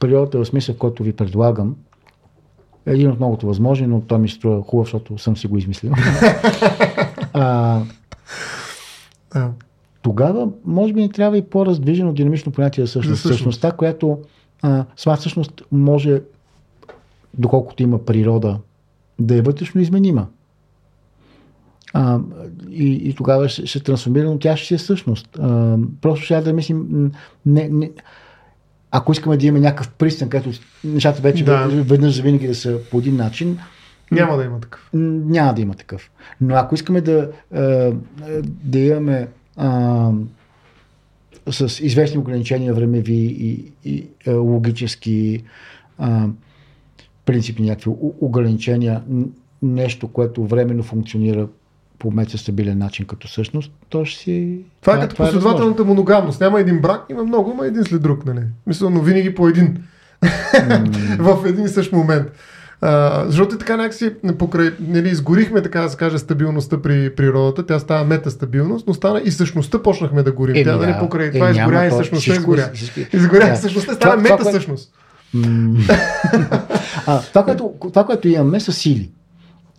природата в смисъл, който ви предлагам, е един от многото възможен, но той ми се струва хубав, защото съм си го измислил. а, Да. тогава може би ни трябва и по-раздвижено динамично понятие за същност. За. Същността, която а, сама всъщност може, доколкото има природа, да е вътрешно изменима. А, и, и тогава ще, ще трансформира, но тя ще си е същност. А, просто ще да мислим, не, не, ако искаме да имаме някакъв пристан, където нещата вече Да. веднъж за винаги да са по един начин, Няма да има такъв. Няма да има такъв. Но ако искаме да, да имаме а, с известни ограничения времеви и, и а, логически а, принципни някакви ограничения, нещо, което временно функционира по меца стабилен начин като същност, то ще си... Това е като възможно. последователната моногамност. Няма един брак, има много, има един след друг. Нали? Мисля, но винаги по един. в един и същ момент. А, защото и така някакси покрай, нали, изгорихме, така да се каже, стабилността при природата. Тя става метастабилност, но стана и същността почнахме да горим. Еми, Тя нали, да. покрай Е, това изгоря и същността всичко- изгоря. и същността Това- стана това, мета същност. Това, това, което имаме са сили.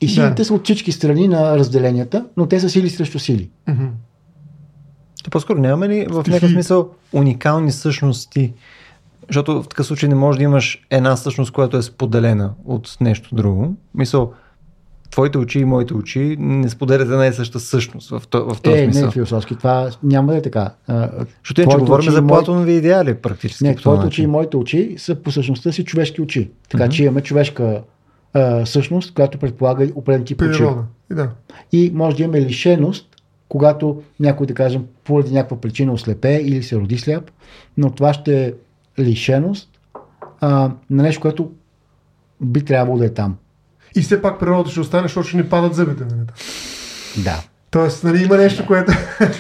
И силите Да. са от всички страни на разделенията, но те са сили срещу сили. То по-скоро нямаме ли в някакъв смисъл уникални същности? Защото в такъв случай не може да имаш една същност, която е споделена от нещо друго. Мисъл, твоите очи и моите очи не споделят една и съща същност в, то, в този Е, смисъл. не, философски. Това няма да е така. Защото иначе говорим за Платонови идеали практически. Не, твоите очи и моите очи са по същността си човешки очи. Така че имаме човешка а, същност, която предполага и определен тип. И да. И може да имаме лишеност, когато някой, да кажем, поради някаква причина ослепе или се роди сляп, но това ще е лишеност а, на нещо, което би трябвало да е там. И все пак природата ще остане, защото ще ни падат зъбите. Нали? Да. Тоест, нали, има нещо, което...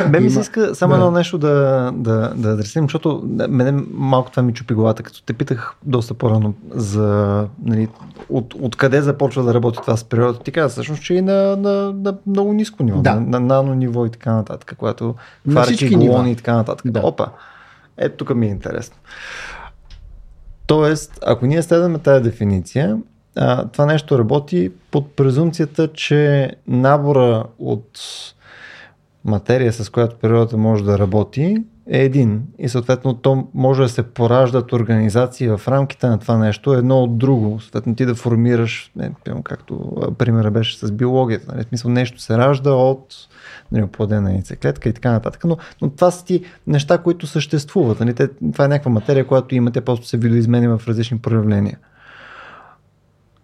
Бе ми се иска само Да. едно нещо да, да, да адресирам, защото мене малко това ми чупи главата, като те питах доста по-рано за нали, от, откъде започва да работи това с природата. Ти каза всъщност, че и на, на, на много ниско ниво, Да. на, на нано ниво и така нататък, когато На фарчи, всички и така нататък. Да. Опа, ето тук ми е интересно. Тоест, ако ние следваме тази дефиниция, а, това нещо работи под презумцията, че набора от материя, с която природата може да работи, е един. И съответно то може да се пораждат организации в рамките на това нещо едно от друго. Съответно ти да формираш, не, както примера беше с биологията. Нали? Смисъл нещо се ражда от нали, яйцеклетка и така нататък. Но, но това са ти неща, които съществуват. Нали? Те, това е някаква материя, която има, те просто се видоизменя в различни проявления.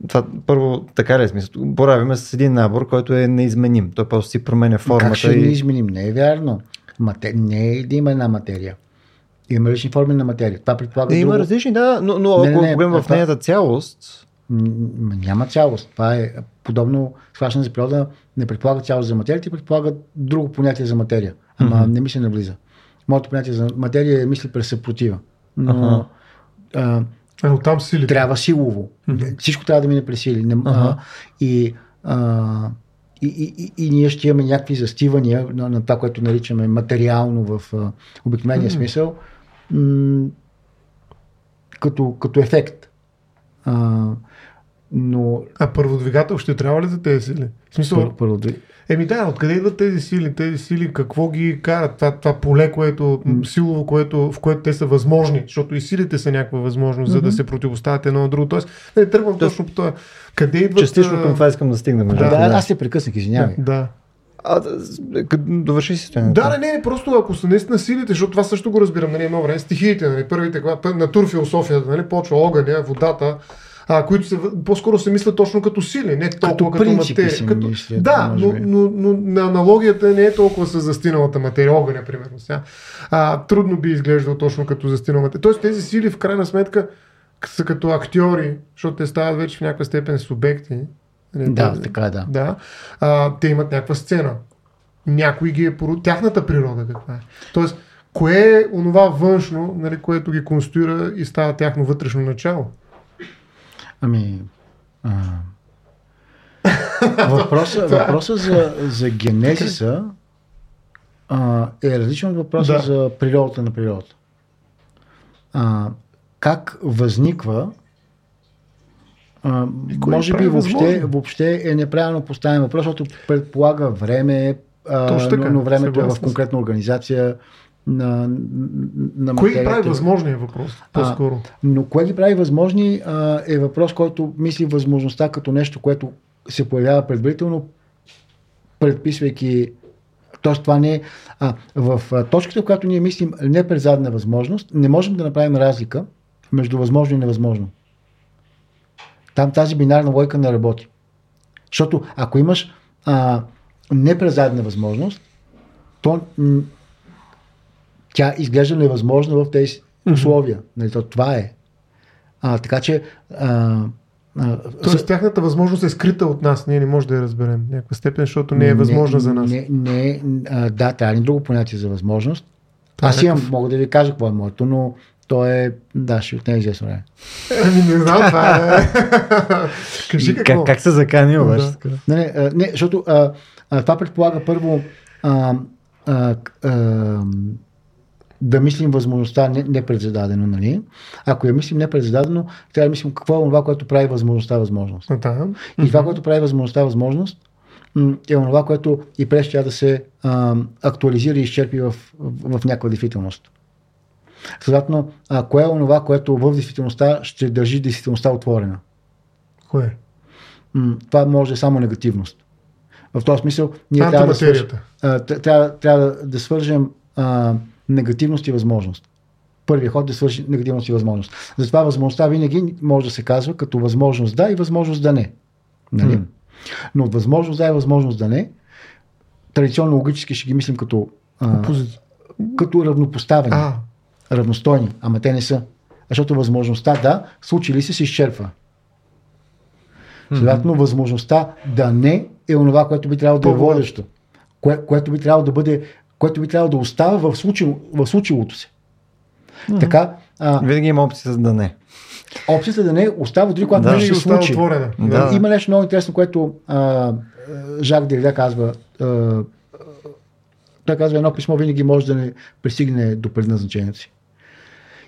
Това, първо, така ли е смисъл? Боравиме с един набор, който е неизменим. Той просто си променя формата. Как ще и... ни изменим? Не е вярно. Мате... Не е да има една материя. Има различни форми на материя. Това предполага Не, има друго. различни, да, но, но Не, ако не, не, погледнем в нейната цялост, Няма цялост. Това е подобно схващане за природа. Не предполага цялост за материята, предполага друго понятие за материя. Ама Мгм. не ми се навлиза. Моето понятие за материя е мисли през съпротива. Но Аха. а, Е, оттам силите. трябва силово. Мгм. Всичко трябва да мине през сили. Не, а, Аха. и, а, и, и, и, и ние ще имаме някакви застивания на, на това, което наричаме материално в а, обикновения Мгм. смисъл, м- като, като ефект. А, но А първодвигател ще трябва ли за тези сили? В смисъл, Първо, първо, да- Еми да, откъде идват тези сили? Тези сили какво ги карат? Това, това поле, което, силово, което, в което те са възможни, защото и силите са някаква възможност, за да се противоставят едно на друго. Тоест, не тръгвам точно по това. Къде идват... Частично към това искам да стигнем. Да, другото, да, аз се прекъснах, извинявай. Да. А, да, довърши си стоянето. Да, не, не, просто ако са наистина силите, защото това също го разбирам, нали, едно време, стихиите, нали, първите, когато натур философията, нали, почва огъня, водата, а, които се, по-скоро се мислят точно като сили, не толкова като, принципи материя. Като, мислят, да, но, но, но, на аналогията не е толкова с застиналата материя, огъня, примерно. Сега. А, трудно би изглеждал точно като застинала материя. Тоест тези сили в крайна сметка са като актьори, защото те стават вече в някаква степен субекти. Нали, Да, те- така е, да. да, а, те имат някаква сцена. Някой ги е поро... Тяхната природа каква е. Тоест, кое е онова външно, нали, което ги конструира и става тяхно вътрешно начало? Ами. А... Въпроса, въпроса за, за генезиса а, е различен от въпроса Да. за природата на природата. А, как възниква а, може би въобще, въобще е неправилно поставен въпрос, защото предполага време, а, Точно така, но, но времето е в конкретна организация на, на Кой ги прави възможния въпрос? По-скоро. Но кое ги прави възможни а, е въпрос, който мисли възможността като нещо, което се появява предварително, предписвайки. Тоест, това не е. А, в а, точката, в която ние мислим не през задна възможност, не можем да направим разлика между възможно и невъзможно. Там тази бинарна лойка не работи. Защото ако имаш а, не през задна възможност, то тя изглежда невъзможна в тези условия. Нали, то, това е. А, така че. А, а, Тоест, тяхната възможност е скрита от нас. Ние не можем да я разберем в някаква степен, защото не е възможна за нас. Не, не, а, да, трябва ни друго понятие за възможност. Това Аз имам, мога да ви кажа какво е моето, но то е, да, ще отнеме известно време. Ами не знам, това е. Кажи какво. Как, как се закани обаче? Да. Не, не, а, не защото а, а, това предполага първо а, а, а, да мислим възможността не, непредзададено, нали? Ако я мислим непредзададено, трябва да мислим какво е това, което прави възможността възможност. Да. И това, което прави възможността възможност, е това, което и през тя да се а, актуализира и изчерпи в, в, в някаква действителност. Следователно, кое е онова, което в действителността ще държи действителността отворена? Кое? М, това може да е само негативност. В този смисъл, ние трябва да, свърж, а, трябва, трябва да свържем а, негативност и възможност. Първият ход е да свърши негативност и възможност. Затова възможността винаги може да се казва като възможност да и възможност да не. Нали? Но от възможност да и възможност да не, традиционно логически ще ги мислим като, а, като равнопоставени, А, равностойни, ама те не са. Защото възможността да, случи ли се, се изчерпва. Следователно, възможността да не е онова, което би трябвало да е водещо. Кое, което би трябвало да бъде, което би трябвало да остава в, случило, в случилото се. Така, а, Винаги има опция за да не. опцията да не остава дори когато Да. винаги се случи. отворена. Да. Има нещо много интересно, което а, Жак Деррида казва. А, той казва, едно писмо винаги може да не пристигне до предназначението си.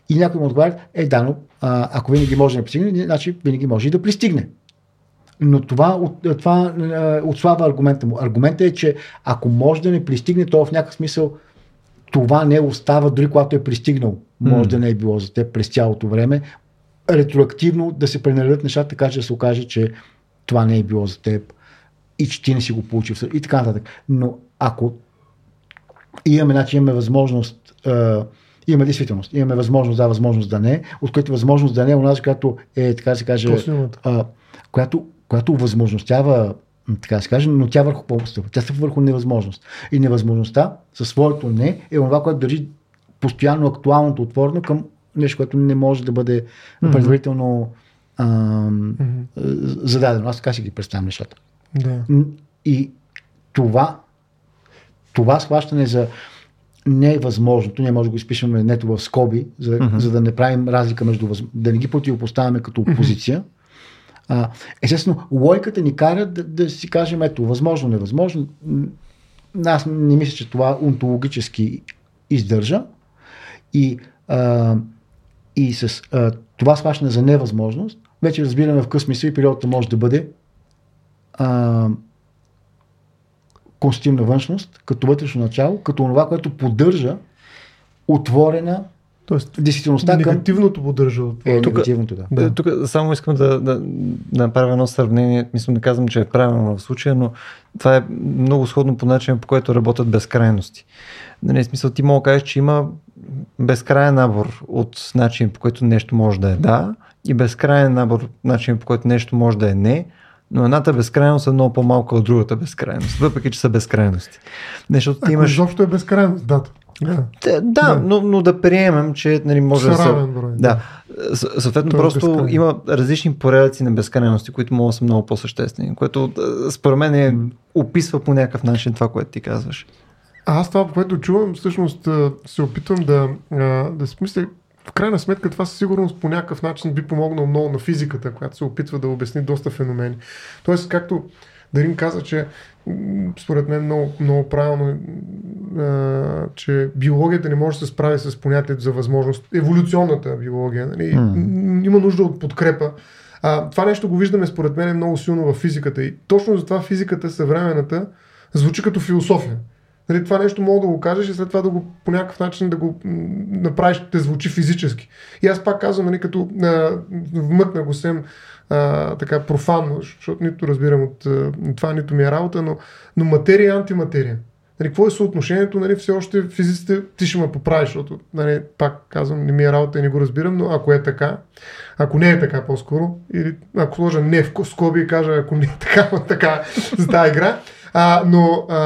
И някой му отговаря, е да, но а, ако винаги може да не пристигне, значи винаги може и да пристигне. Но това, това а, отслабва аргумента му. Аргументът е, че ако може да не пристигне, то в някакъв смисъл това не остава, дори когато е пристигнал. Може М. да не е било за теб през цялото време. Ретроактивно да се пренаредят нещата, така че да се окаже, че това не е било за теб и че ти не си го получил и така нататък. Но ако имаме, значи имаме възможност, а, имаме действителност, имаме възможност да, възможност да не, от което възможност да не е онази, която е, така да се каже, а, която, която възможностява, така да се каже, но тя върху по-стъпва. Тя стъпва върху невъзможност. И невъзможността със своето не е това, което държи постоянно актуалното отворено към нещо, което не може да бъде предварително ам, Мгм. зададено. Аз така си ги представям нещата. Да. И това, това схващане за невъзможното, ние може да го изпишем нето в скоби, за, Мгм. за да не правим разлика между, въз- да не ги противопоставяме като опозиция. А, естествено, логиката ни кара да, да си кажем, ето, възможно, невъзможно. Аз не мисля, че това онтологически издържа. И, а, и с а, това схващане за невъзможност, вече разбираме в къс смисъл и периодата може да бъде а, конститутивна вънщност, като вътрешно начало, като това, което поддържа отворена Тоест, действителността към негативното поддържа от е, Тук- негативното, да. Да. Тук само искам да, да, да направя едно сравнение. Мисля, не казвам, че е правилно в случая, но това е много сходно по начин, по който работят безкрайности. Нали, смисъл, ти мога да кажеш, че има безкрайен набор от начин, по който нещо може да е да и безкрайен набор от начин, по който нещо може да е не, но едната безкрайност е много по-малка от другата безкрайност, въпреки че са безкрайности. Защото ти имаш... изобщо е безкрайност, да. Да. Да, но, но да приемем, че нали, може да равен брой. Да. Съответно, Той е просто безкрайен. има различни порядъци на безкрайности, които могат да са много по-съществени, което а, според мен е, описва по някакъв начин това, което ти казваш. А аз това, което чувам, всъщност а, се опитвам да, да смисля, в крайна сметка това със сигурност по някакъв начин би помогнал много на физиката, която се опитва да обясни доста феномени. Тоест, както Дарин каза, че според мен много, много правилно, а, че биологията не може да се справи с понятието за възможност, еволюционната биология. Нали? М, Има нужда от подкрепа. А, това нещо го виждаме според мен много силно в физиката и точно затова физиката съвременната звучи като философия. Нали, това нещо мога да го кажеш и след това да го по някакъв начин да го направиш да звучи физически. И аз пак казвам, нали, като а, вмъкна го сем а, така профанно, защото нито разбирам от а, това, нито ми е работа, но, но материя и антиматерия. Нали, какво е съотношението, нали, все още физиците ти ще ме поправиш, защото, нали, пак казвам, не ми е работа и не го разбирам, но ако е така, ако не е така по-скоро, или ако сложа не в скоби и кажа, ако не е така, така за тази игра, а, но а,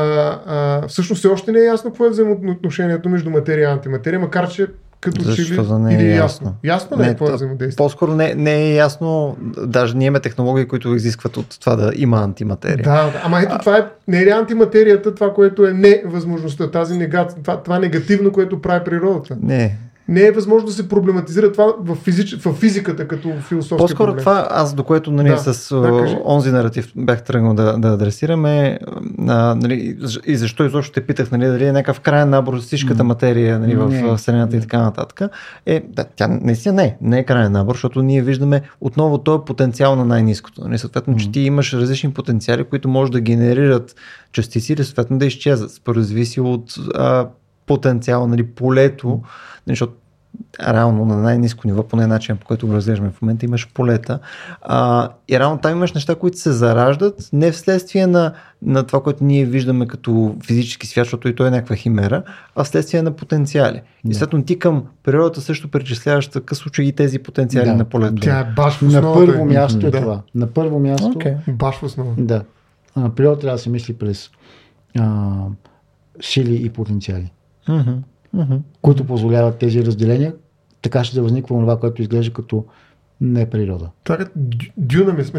а, всъщност все още не е ясно какво е взаимоотношението между материя и антиматерия, макар че като че ли Защо да не е или ясно? ясно. Ясно ли е Не, какво е то- взаимодействие? По-скоро не, не е ясно, даже ние имаме технологии, които изискват от това да има антиматерия. Да, ама ето това е, не е антиматерията, това, което е невъзможността, тази нега, това, това негативно, което прави природата. Не. Не е възможно да се проблематизира това в, физич, в физиката като философски По-скоро проблем. това, аз до което нали, Да, с да, кажи. онзи наратив бях тръгнал да, да адресираме а, нали, и защо изобщо те питах нали, дали е някакъв крайен набор с всичката материя нали, в Не. Вселената и така нататък. Е, да, тя наистина не е, не е крайен набор, защото ние виждаме отново този потенциал на най-низкото. Нали, съответно, че ти имаш различни потенциали, които може да генерират частици или съответно да изчезват. Според зависи от а, потенциала, нали, полето, нали, защото реално на най-низко ниво, по начин, по който го разглеждаме в момента, имаш полета. А, и реално там имаш неща, които се зараждат не вследствие на, на това, което ние виждаме като физически свят, защото и той е някаква химера, а вследствие на потенциали. И следно ти към природата също причисляваш в такъв случай и тези потенциали Да. на полето. Тя е баш в На основата. първо място е да. това. На първо място Окей. Баш в основата. Да. А, природа трябва да се мисли през а, сили и потенциали, Мгм. които позволяват тези разделения. Така ще да възниква това, което изглежда като не природа. Това е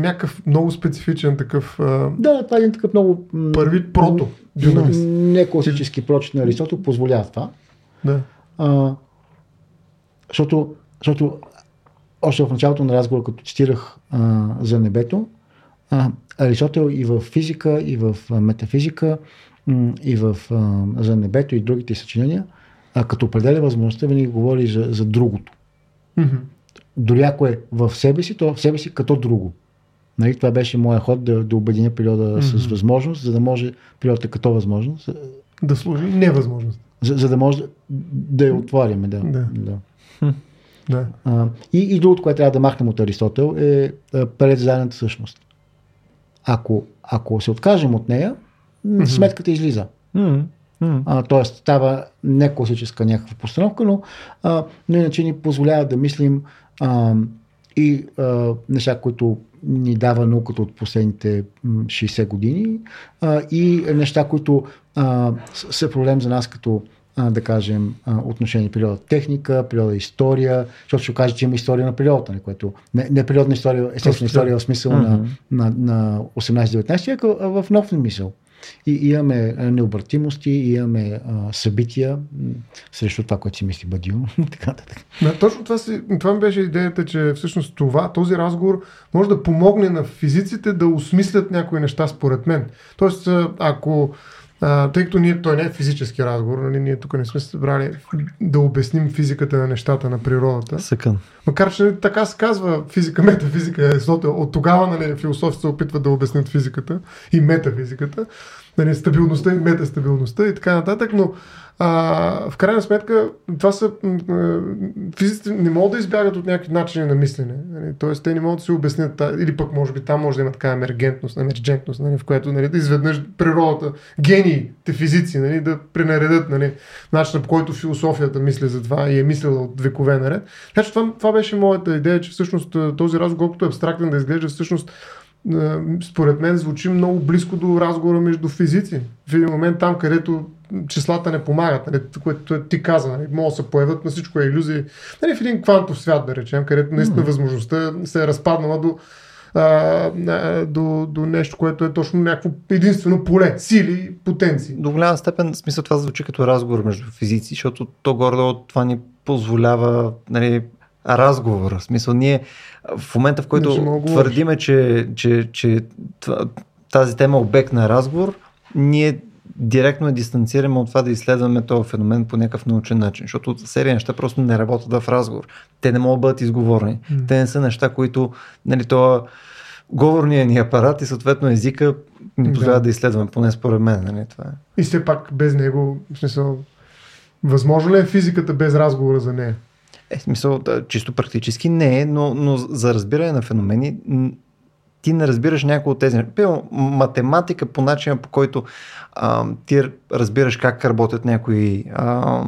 някакъв много специфичен такъв а, Да, това е един такъв много... първи прото. м, Дюнамис. Не класически прочит на Аристотел позволява това. Да. А, защото, защото още в началото на разговора, като цитирах а, за небето, а, Аристотел и в физика, и в метафизика, и в а, за небето и другите съчинения, а, като определя възможността, винаги говори за, за другото. Мгм. Дори ако е в себе си, то в себе си като друго. Нали, това беше моя ход да, да обединя природа с Мгм. възможност, за да може природата като възможност, Да служи невъзможност. за, за да може да, да я отворим. Да. Да. Да. Да. А, и, и другото, което трябва да махнем от Аристотел е а, предзадната същност. Ако, ако се откажем от нея, м, сметката излиза. Мгм. А, тоест става не класическа някаква постановка, но, а, но иначе ни позволява да мислим а, и а, неща, които ни дава науката от последните м, 60 години а, и неща, които а, са проблем за нас като а, да кажем, а, отношение природа техника, природа история, защото ще окаже, че има история на природата, не, което не, не природна история, естествена история в смисъл на, Мгм. на, на 18-19 век, а в нов смисъл. И имаме необратимости, имаме а, събития срещу това, което си мисли Бадил. така нататък. Да, точно това, си, това ми беше идеята, че всъщност това, този разговор може да помогне на физиците да осмислят някои неща според мен. Тоест, ако А, тъй като ние, той не е физически разговор, нали, ние тук не сме събрали да обясним физиката на нещата на природата. Съкън. Макар, че нали, така се казва физика, метафизика, защото от тогава нали, философите се опитват да обяснят физиката и метафизиката, нали, стабилността и метастабилността и така нататък, но а, в крайна сметка, това са. Физиците не могат да избягат от някакви начини на мислене. Нали? Тоест, те не могат да си обяснят, или пък може би там може да има така емергентност, емерджентност, нали? в която нали, да изведнъж природата, гениите физици, нали, да пренаредят нали, начина по който философията мисли за това и е мислила от векове наред. Така че това, това беше моята идея, че всъщност този разговор, колкото е абстрактен да изглежда, всъщност според мен звучи много близко до разговора между физици. В един момент там, където числата не помагат, нали, което ти каза, нали, могат да се появят на всичко е иллюзии. Нали, в един квантов свят, да речем, където наистина mm-hmm. възможността се е разпаднала до, а, до, до нещо, което е точно някакво единствено поле, сили, потенции. До голяма степен, смисъл това звучи като разговор между физици, защото то горе това ни позволява нали, разговор. В смисъл, ние в момента, в който твърдиме, че, че, че тази тема е обект на разговор, ние директно я дистанцираме от това да изследваме този феномен по някакъв научен начин, защото серия неща просто не работят в разговор. Те не могат да бъдат изговорени. Mm. Те не са неща, които, нали, това говорният ни апарат и съответно езика ни позволява да. да изследваме, поне според мен. Нали, това е. И все пак без него, в смисъл, възможно ли е физиката без разговора за нея? Е, смисъл, да, чисто практически не е, но, но за разбиране на феномени ти не разбираш някои от тези. Пилно, математика по начина по който а, ти разбираш как работят някои а,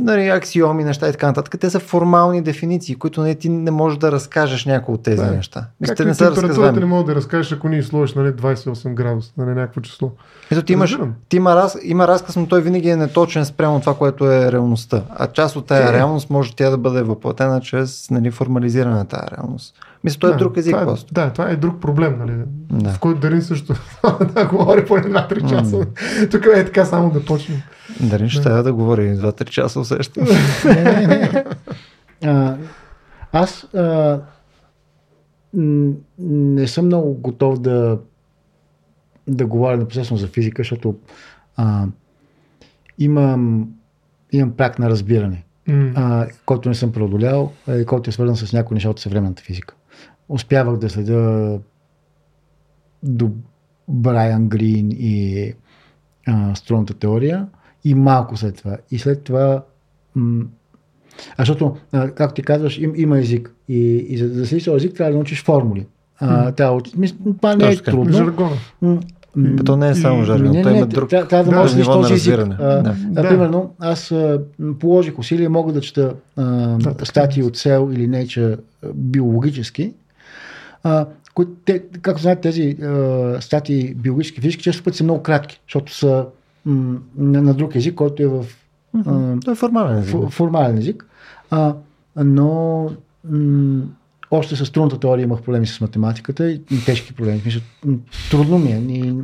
нали, аксиоми, неща и така нататък. Те са формални дефиниции, които не, ти не можеш да разкажеш някои от тези да. неща. Мисля, не са температурата не мога да разкажеш, ако ни сложиш нали, 28 градуса, нали, някакво число. Ето, ти имаш, ти има, раз, има разказ, но той винаги е неточен спрямо това, което е реалността. А част от тази е. реалност може тя да бъде въплатена чрез нали, формализиране на тази реалност. Мисля, той е да, друг език това е, просто. Да, това е друг проблем, нали? Да. В който Дарин също да говори по една-три часа. Mm. Тук е така само да почнем. Дарин ще трябва да говори 2-3 часа усещам. не, не, не. А, аз а, не съм много готов да да говоря непосредствено за физика, защото а, имам, имам прак на разбиране, mm. а, който не съм преодолял и който е свързан с някои неща от съвременната физика успявах да следя до Брайан Грин и а, струнната теория и малко след това. И след това м- а защото, а, както ти казваш, им, има език. И, и за да се език, трябва да научиш формули. А, трябва, това не е трудно. Жаргона. Mm. То не е само жаргон, не, не, има друг трябва, трябва да можеш да този език. А, да. а, примерно, аз а, положих усилия, мога да чета а, да, статии от Cell или Nature биологически, а, които, те, както знаете, тези а, статии биологически физики често пъти са много кратки, защото са м- на, на друг език, който е в а, Това е формален език. Ф, формален език. А, но м- още с трудната теория имах проблеми с математиката и тежки проблеми. Мисля, трудно ми е. И,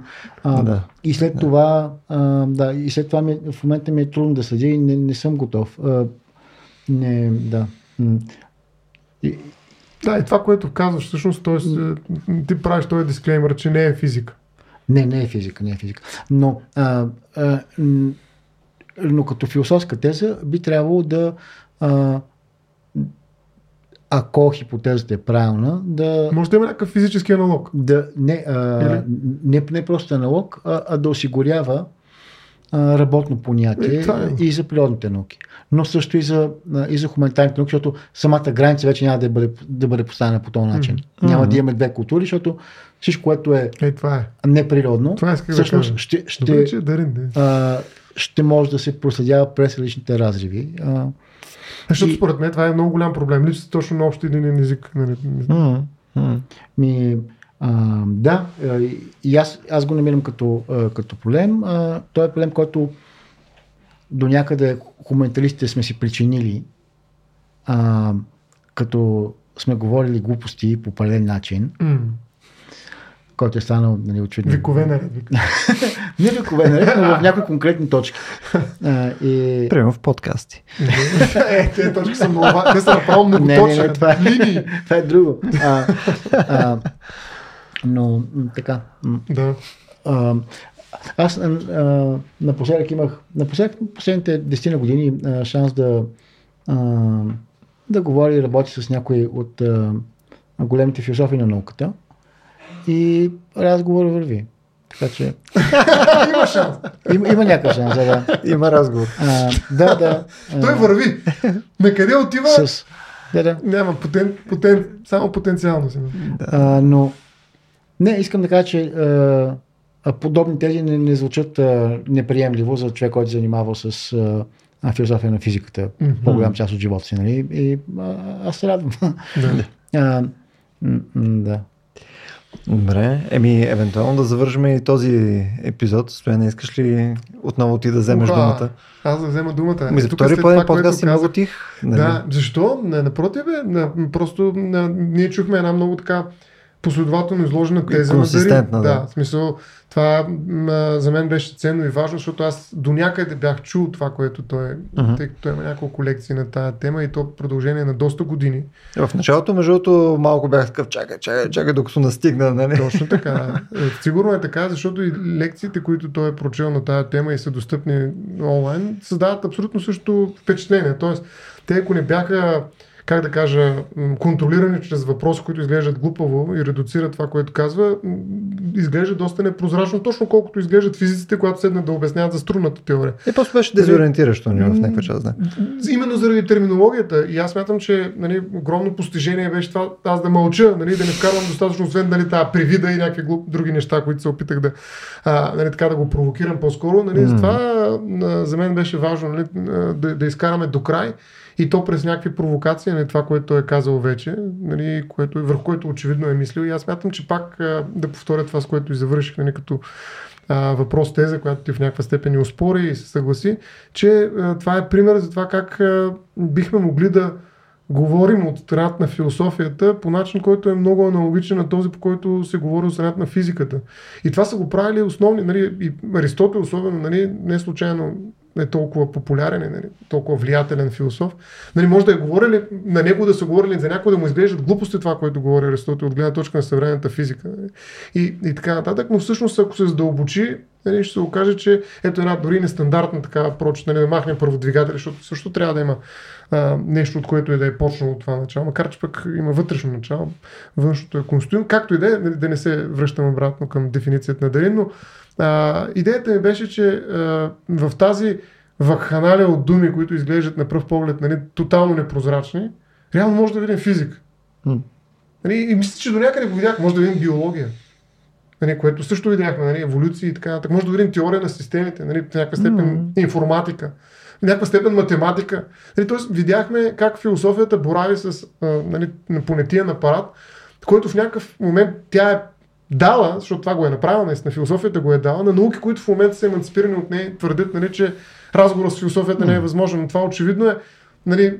а, да. и след да. това, а, да, и след това ми, в момента ми е трудно да следя и не, не съм готов. А, не, да. И, да, и това, което казваш, всъщност, т.е. ти правиш този дисклеймер, че не е физика. Не, не е физика, не е физика. Но, а, а, но като философска теза би трябвало да а, ако хипотезата е правилна, да... Може да има някакъв физически аналог. Да, не, а, не, не просто аналог, а, а да осигурява работно понятие е, и за природните науки но също и за, и за хуманитарните науки, защото самата граница вече няма да бъде, да бъде поставена по този начин. Mm-hmm. Няма да имаме две култури, защото всичко, което е, е, това е. неприродно, това всъщност да ще, ще, Добре, че е дарин, да. а, ще може да се проследява през различните разриви. А, защото и... според мен това е много голям проблем. Липсва точно на общ един език. Нали? Mm-hmm. Ми, а, да, и аз, аз го намирам като, като проблем. А, той е проблем, който до някъде хуманиталистите сме си причинили, а, като сме говорили глупости по пълен начин, mm. който е станал нали, очевидно. Викове наред. Не викове наред, но в някои конкретни точки. А, и... Примерно в подкасти. е, тези точки са много Те са направо много не, точни. Не, не, това, е, това е друго. А, а, но така. Да. А, Аз а, а, напоследък имах, напоследък последните 10 години а, шанс да, а, да говоря и работя с някои от а, големите философи на науката и разговор върви. Така че Има шанс. има, има някакъв шанс, да. Има разговор. А, да, да. а, Той върви. На къде отива? С, да, да. Няма потен, потен, само потенциално си. А, но не, искам да кажа, че а, а, подобни тези не, не звучат а, неприемливо за човек, който се занимава с а, а, философия на физиката Мгм. по-голям част от живота си. Нали? И а, аз се радвам. Да. а, м- м- да. Добре, еми, евентуално да завържем и този епизод. Стояне, искаш ли отново ти да вземеш Уха, думата? Аз да взема думата. Ми за втори което подкаст си много тих. нали? Да, защо? Не, напротив, бе, просто на, ние чухме една много така последователно изложена теза на Дарин. да. Да, в смисъл, това м, за мен беше ценно и важно, защото аз до някъде бях чул това, което той, Мгм. тъй като има няколко лекции на тая тема и то продължение на доста години. В началото, между другото, малко бях такъв, чакай, чакай, чакай, докато настигна, нали? Точно така. Е, Сигурно е така, защото и лекциите, които той е прочел на тая тема и са достъпни онлайн, създават абсолютно също впечатление. Тоест, те ако не бяха как да кажа, м, контролирани чрез въпроси, които изглеждат глупаво и редуцират това, което казва, изглежда доста непрозрачно, точно колкото изглеждат физиците, когато седнат да обясняват за струнната теория. И просто беше дезориентиращо ни в някаква част, да. Именно заради терминологията. И аз смятам, че нали, огромно постижение беше това аз да мълча, нали, да не вкарвам достатъчно, освен нали, тази привида и някакви глуп, други неща, които се опитах да, а, нали, така, да го провокирам по-скоро. Нали, Мгм. Затова за мен беше важно нали, да, да изкараме до край и то през някакви провокации, нали, това, което е казал вече, нали, което, върху което очевидно е мислил. И аз смятам, че пак да повторя това, с което и завърших, нали, като а, въпрос теза, която ти в някаква степен ни успори и се съгласи, че а, това е пример за това как а, бихме могли да говорим от страната на философията по начин, който е много аналогичен на този, по който се говори от страната на физиката. И това са го правили основни, нали, и Аристотел особено, нали, не случайно е толкова популярен, е, нали, толкова влиятелен философ. Нали, може да е говорили, на него да са говорили за някой да му изглеждат глупости това, което говори Аристотел от гледна точка на съвременната физика. Нали. И, и така нататък, но всъщност ако се задълбочи, нали, ще се окаже, че ето една дори нестандартна такава прочит, нали, да махнем първодвигатели, защото също трябва да има а, нещо, от което и да е почнало това начало, макар че пък има вътрешно начало, външното е конституирано, както и да е, нали, да не се връщам обратно към дефиницията на Дарин, но а, идеята ми беше, че а, в тази вакханалия от думи, които изглеждат на пръв поглед нали, тотално непрозрачни, реално може да видим физика. М. Нали, и мисля, че до някъде го видях, може да видим биология. Нали, което също видяхме, нали, еволюция и така нататък. Може да видим теория на системите, нали, в някаква степен Мгм. информатика, в някаква степен математика. Нали, тоест, видяхме как философията борави с а, нали, на понятиен апарат, който в някакъв момент тя е дала, защото това го е направила, наистина философията го е дала, на науки, които в момента са емансипирани от нея, твърдят, нали, че разговор с философията не е възможен. Но това очевидно е нали,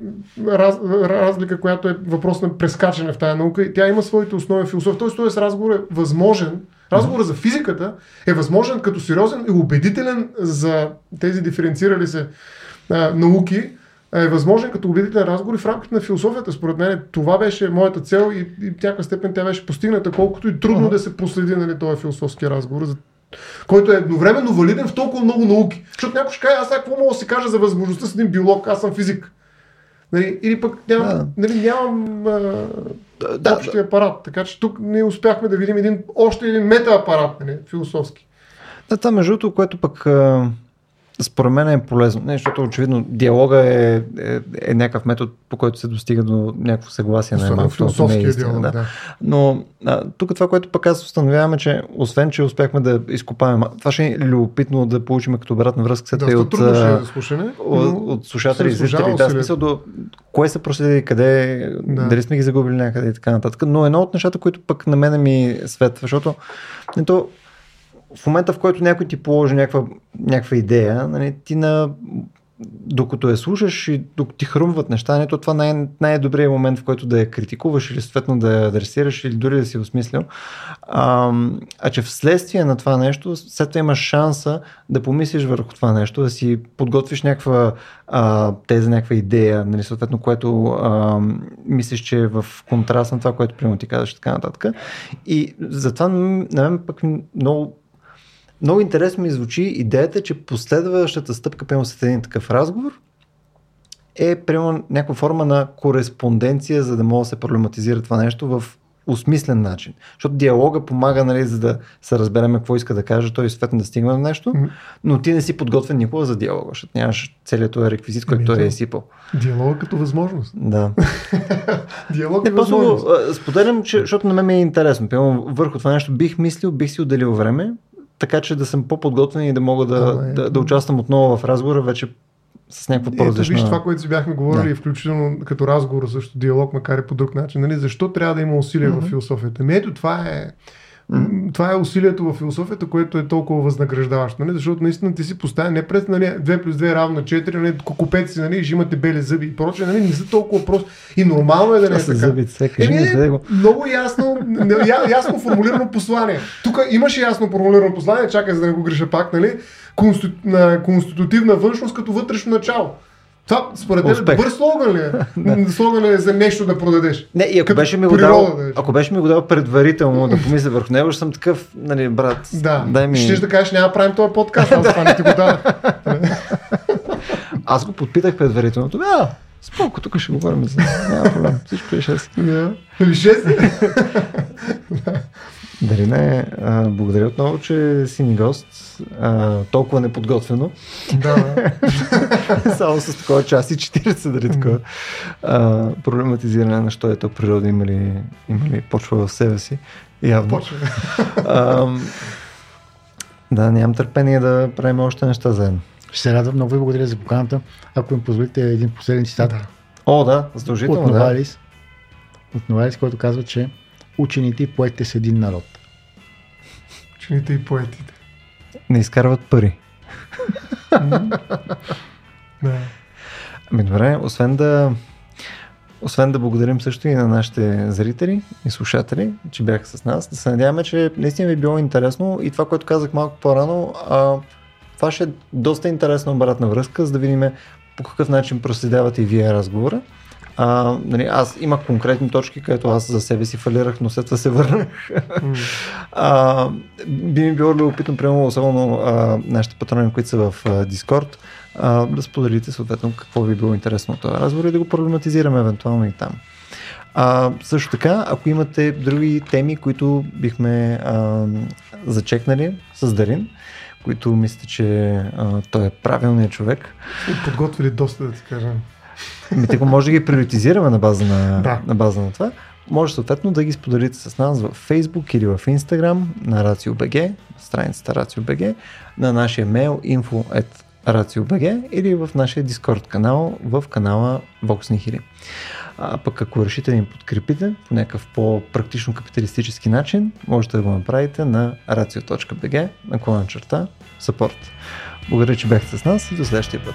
раз, разлика, която е въпрос на прескачане в тази наука и тя има своите основи философия. Тоест, тоест разговор е възможен. Разговорът за физиката е възможен като сериозен и убедителен за тези диференцирали се а, науки, е възможен като убедителен разговор и в рамките на философията. Според мен това беше моята цел и, и в някаква степен тя беше постигната, колкото и трудно Ага. да се проследи нали, този философски разговор, за, който е едновременно валиден в толкова много науки. Защото някой ще каже, аз сега какво мога да си кажа за възможността с един биолог, аз съм физик. Нали, или пък нямам, Да. нали, нямам а, Да, да, общия апарат. Така че тук ние успяхме да видим един, още един метаапарат, нали, философски. Да, това между другото, което пък а, според мен е полезно, не, защото очевидно диалога е, е, е някакъв метод, по който се достига до някакво съгласие. Особено най-малкото, ако не е истина, диалог. да. Да. Но а, тук това, което пък аз установяваме, че освен, че успяхме да изкопаем, това ще е любопитно да получим като обратна връзка след и Доста от, трудно ще а, за слушане. от, от слушатели и зрители. Да, смисъл до кое са проследили, къде, Да. да. дали сме ги загубили някъде и така нататък. Но едно от нещата, които пък на мене ми светва, защото ето, в момента, в който някой ти положи някаква, някаква идея, нали, ти на докато я слушаш и докато ти хрумват неща, не, то това най- най-добрият момент, в който да я критикуваш или съответно да я адресираш или дори да си осмислил. А, а че вследствие на това нещо, след това имаш шанса да помислиш върху това нещо, да си подготвиш някаква а, теза, някаква идея, нали, съответно, което а, мислиш, че е в контраст на това, което примерно ти казваш и така нататък. И затова на мен пък много много интересно ми звучи идеята, че последващата стъпка, прямо след един такъв разговор, е прямо някаква форма на кореспонденция, за да може да се проблематизира това нещо в осмислен начин. Защото диалога помага, нали, за да се разбереме какво иска да каже, той съответно да стигне до нещо, но ти не си подготвен никога за диалога, защото нямаш целият този реквизит, който Ами, той то- е сипал. Диалог като възможност. Да. Диалог е възможност. споделям, че, защото на мен ми е интересно. Примерно, върху това нещо бих мислил, бих си отделил време, така че да съм по-подготвен и да мога да, Ама е. да, да участвам отново в разговора, вече с някаква Ето, по-различна... виж това, което си бяхме говорили, Да. включително като разговор, също диалог, макар и по друг начин. Нали? Защо трябва да има усилия Мгм. в философията? Ми ето това е. М, Това е усилието в философията, което е толкова възнаграждаващо. Нали? Защото наистина ти си поставя не през нали, 2 плюс 2 равно на 4, нали, кукупец си, нали, ще имате бели зъби и прочее. Нали? Не са толкова просто. И нормално е да не е така. зъбите, кажи дай го. много ясно, я, ясно формулирано послание. Тук имаше ясно формулирано послание, чакай за да не го греша пак, нали? Конститу, на конститутивна външност като вътрешно начало. Това според мен добър слоган ли е? Слоган ли е за нещо да продадеш? Не, и ако Като беше, ми го дал, да ако беше ми го дал предварително да помисля върху него, ще съм такъв, нали, брат, Да, дай ми... щеш да кажеш, няма да правим този подкаст, аз това не ти го дадах. Аз го подпитах предварително. Тогава, споко, тук ще говорим за... Няма проблем, всичко е 6. Да. Ами? Дали не, а, благодаря отново, че си ни гост. А, толкова неподготвено. Да, да. Само с такова час и 40, дали такова. А, проблематизиране на що е то природа, има ли, има ли почва в себе си. Явно. Почва. А, да, нямам търпение да правим още неща заедно. Ще се радвам много ви благодаря за поканата. Ако им позволите един последен цитат Да. О, да, от задължително. Да. Новалис, от Новалис, който казва, че учените и поетите са един народ. Учените и поетите. Не изкарват пари. Да. Ами добре, освен да, освен да благодарим също и на нашите зрители и слушатели, че бяха с нас, да се надяваме, че наистина ви е било интересно и това, което казах малко по-рано, а, това ще е доста интересна обратна връзка, за да видим по какъв начин проследявате и вие разговора. А, нали, аз имах конкретни точки, където аз за себе си фалирах, но след това се върнах. М. А, би ми било любопитно, примерно, особено а, нашите патрони, които са в а, Discord, а, да споделите съответно какво ви е било интересно от този разговор и да го проблематизираме евентуално и там. А, също така, ако имате други теми, които бихме а, зачекнали с Дарин, които мислите, че а, той е правилният човек, Подготвили доста, да ти кажа. Ми, го може да ги приоритизираме на база на, Да. на база на това. Може съответно да ги споделите с нас в Facebook или в Instagram на RACIO.BG, страницата RACIO.BG, на нашия мейл info RACIO.BG или в нашия Discord канал в канала Vox Nihili. А пък ако решите да ни подкрепите по някакъв по-практично капиталистически начин, можете да го направите на racio.bg наклона черта support. Благодаря, че бяхте с нас и до следващия път.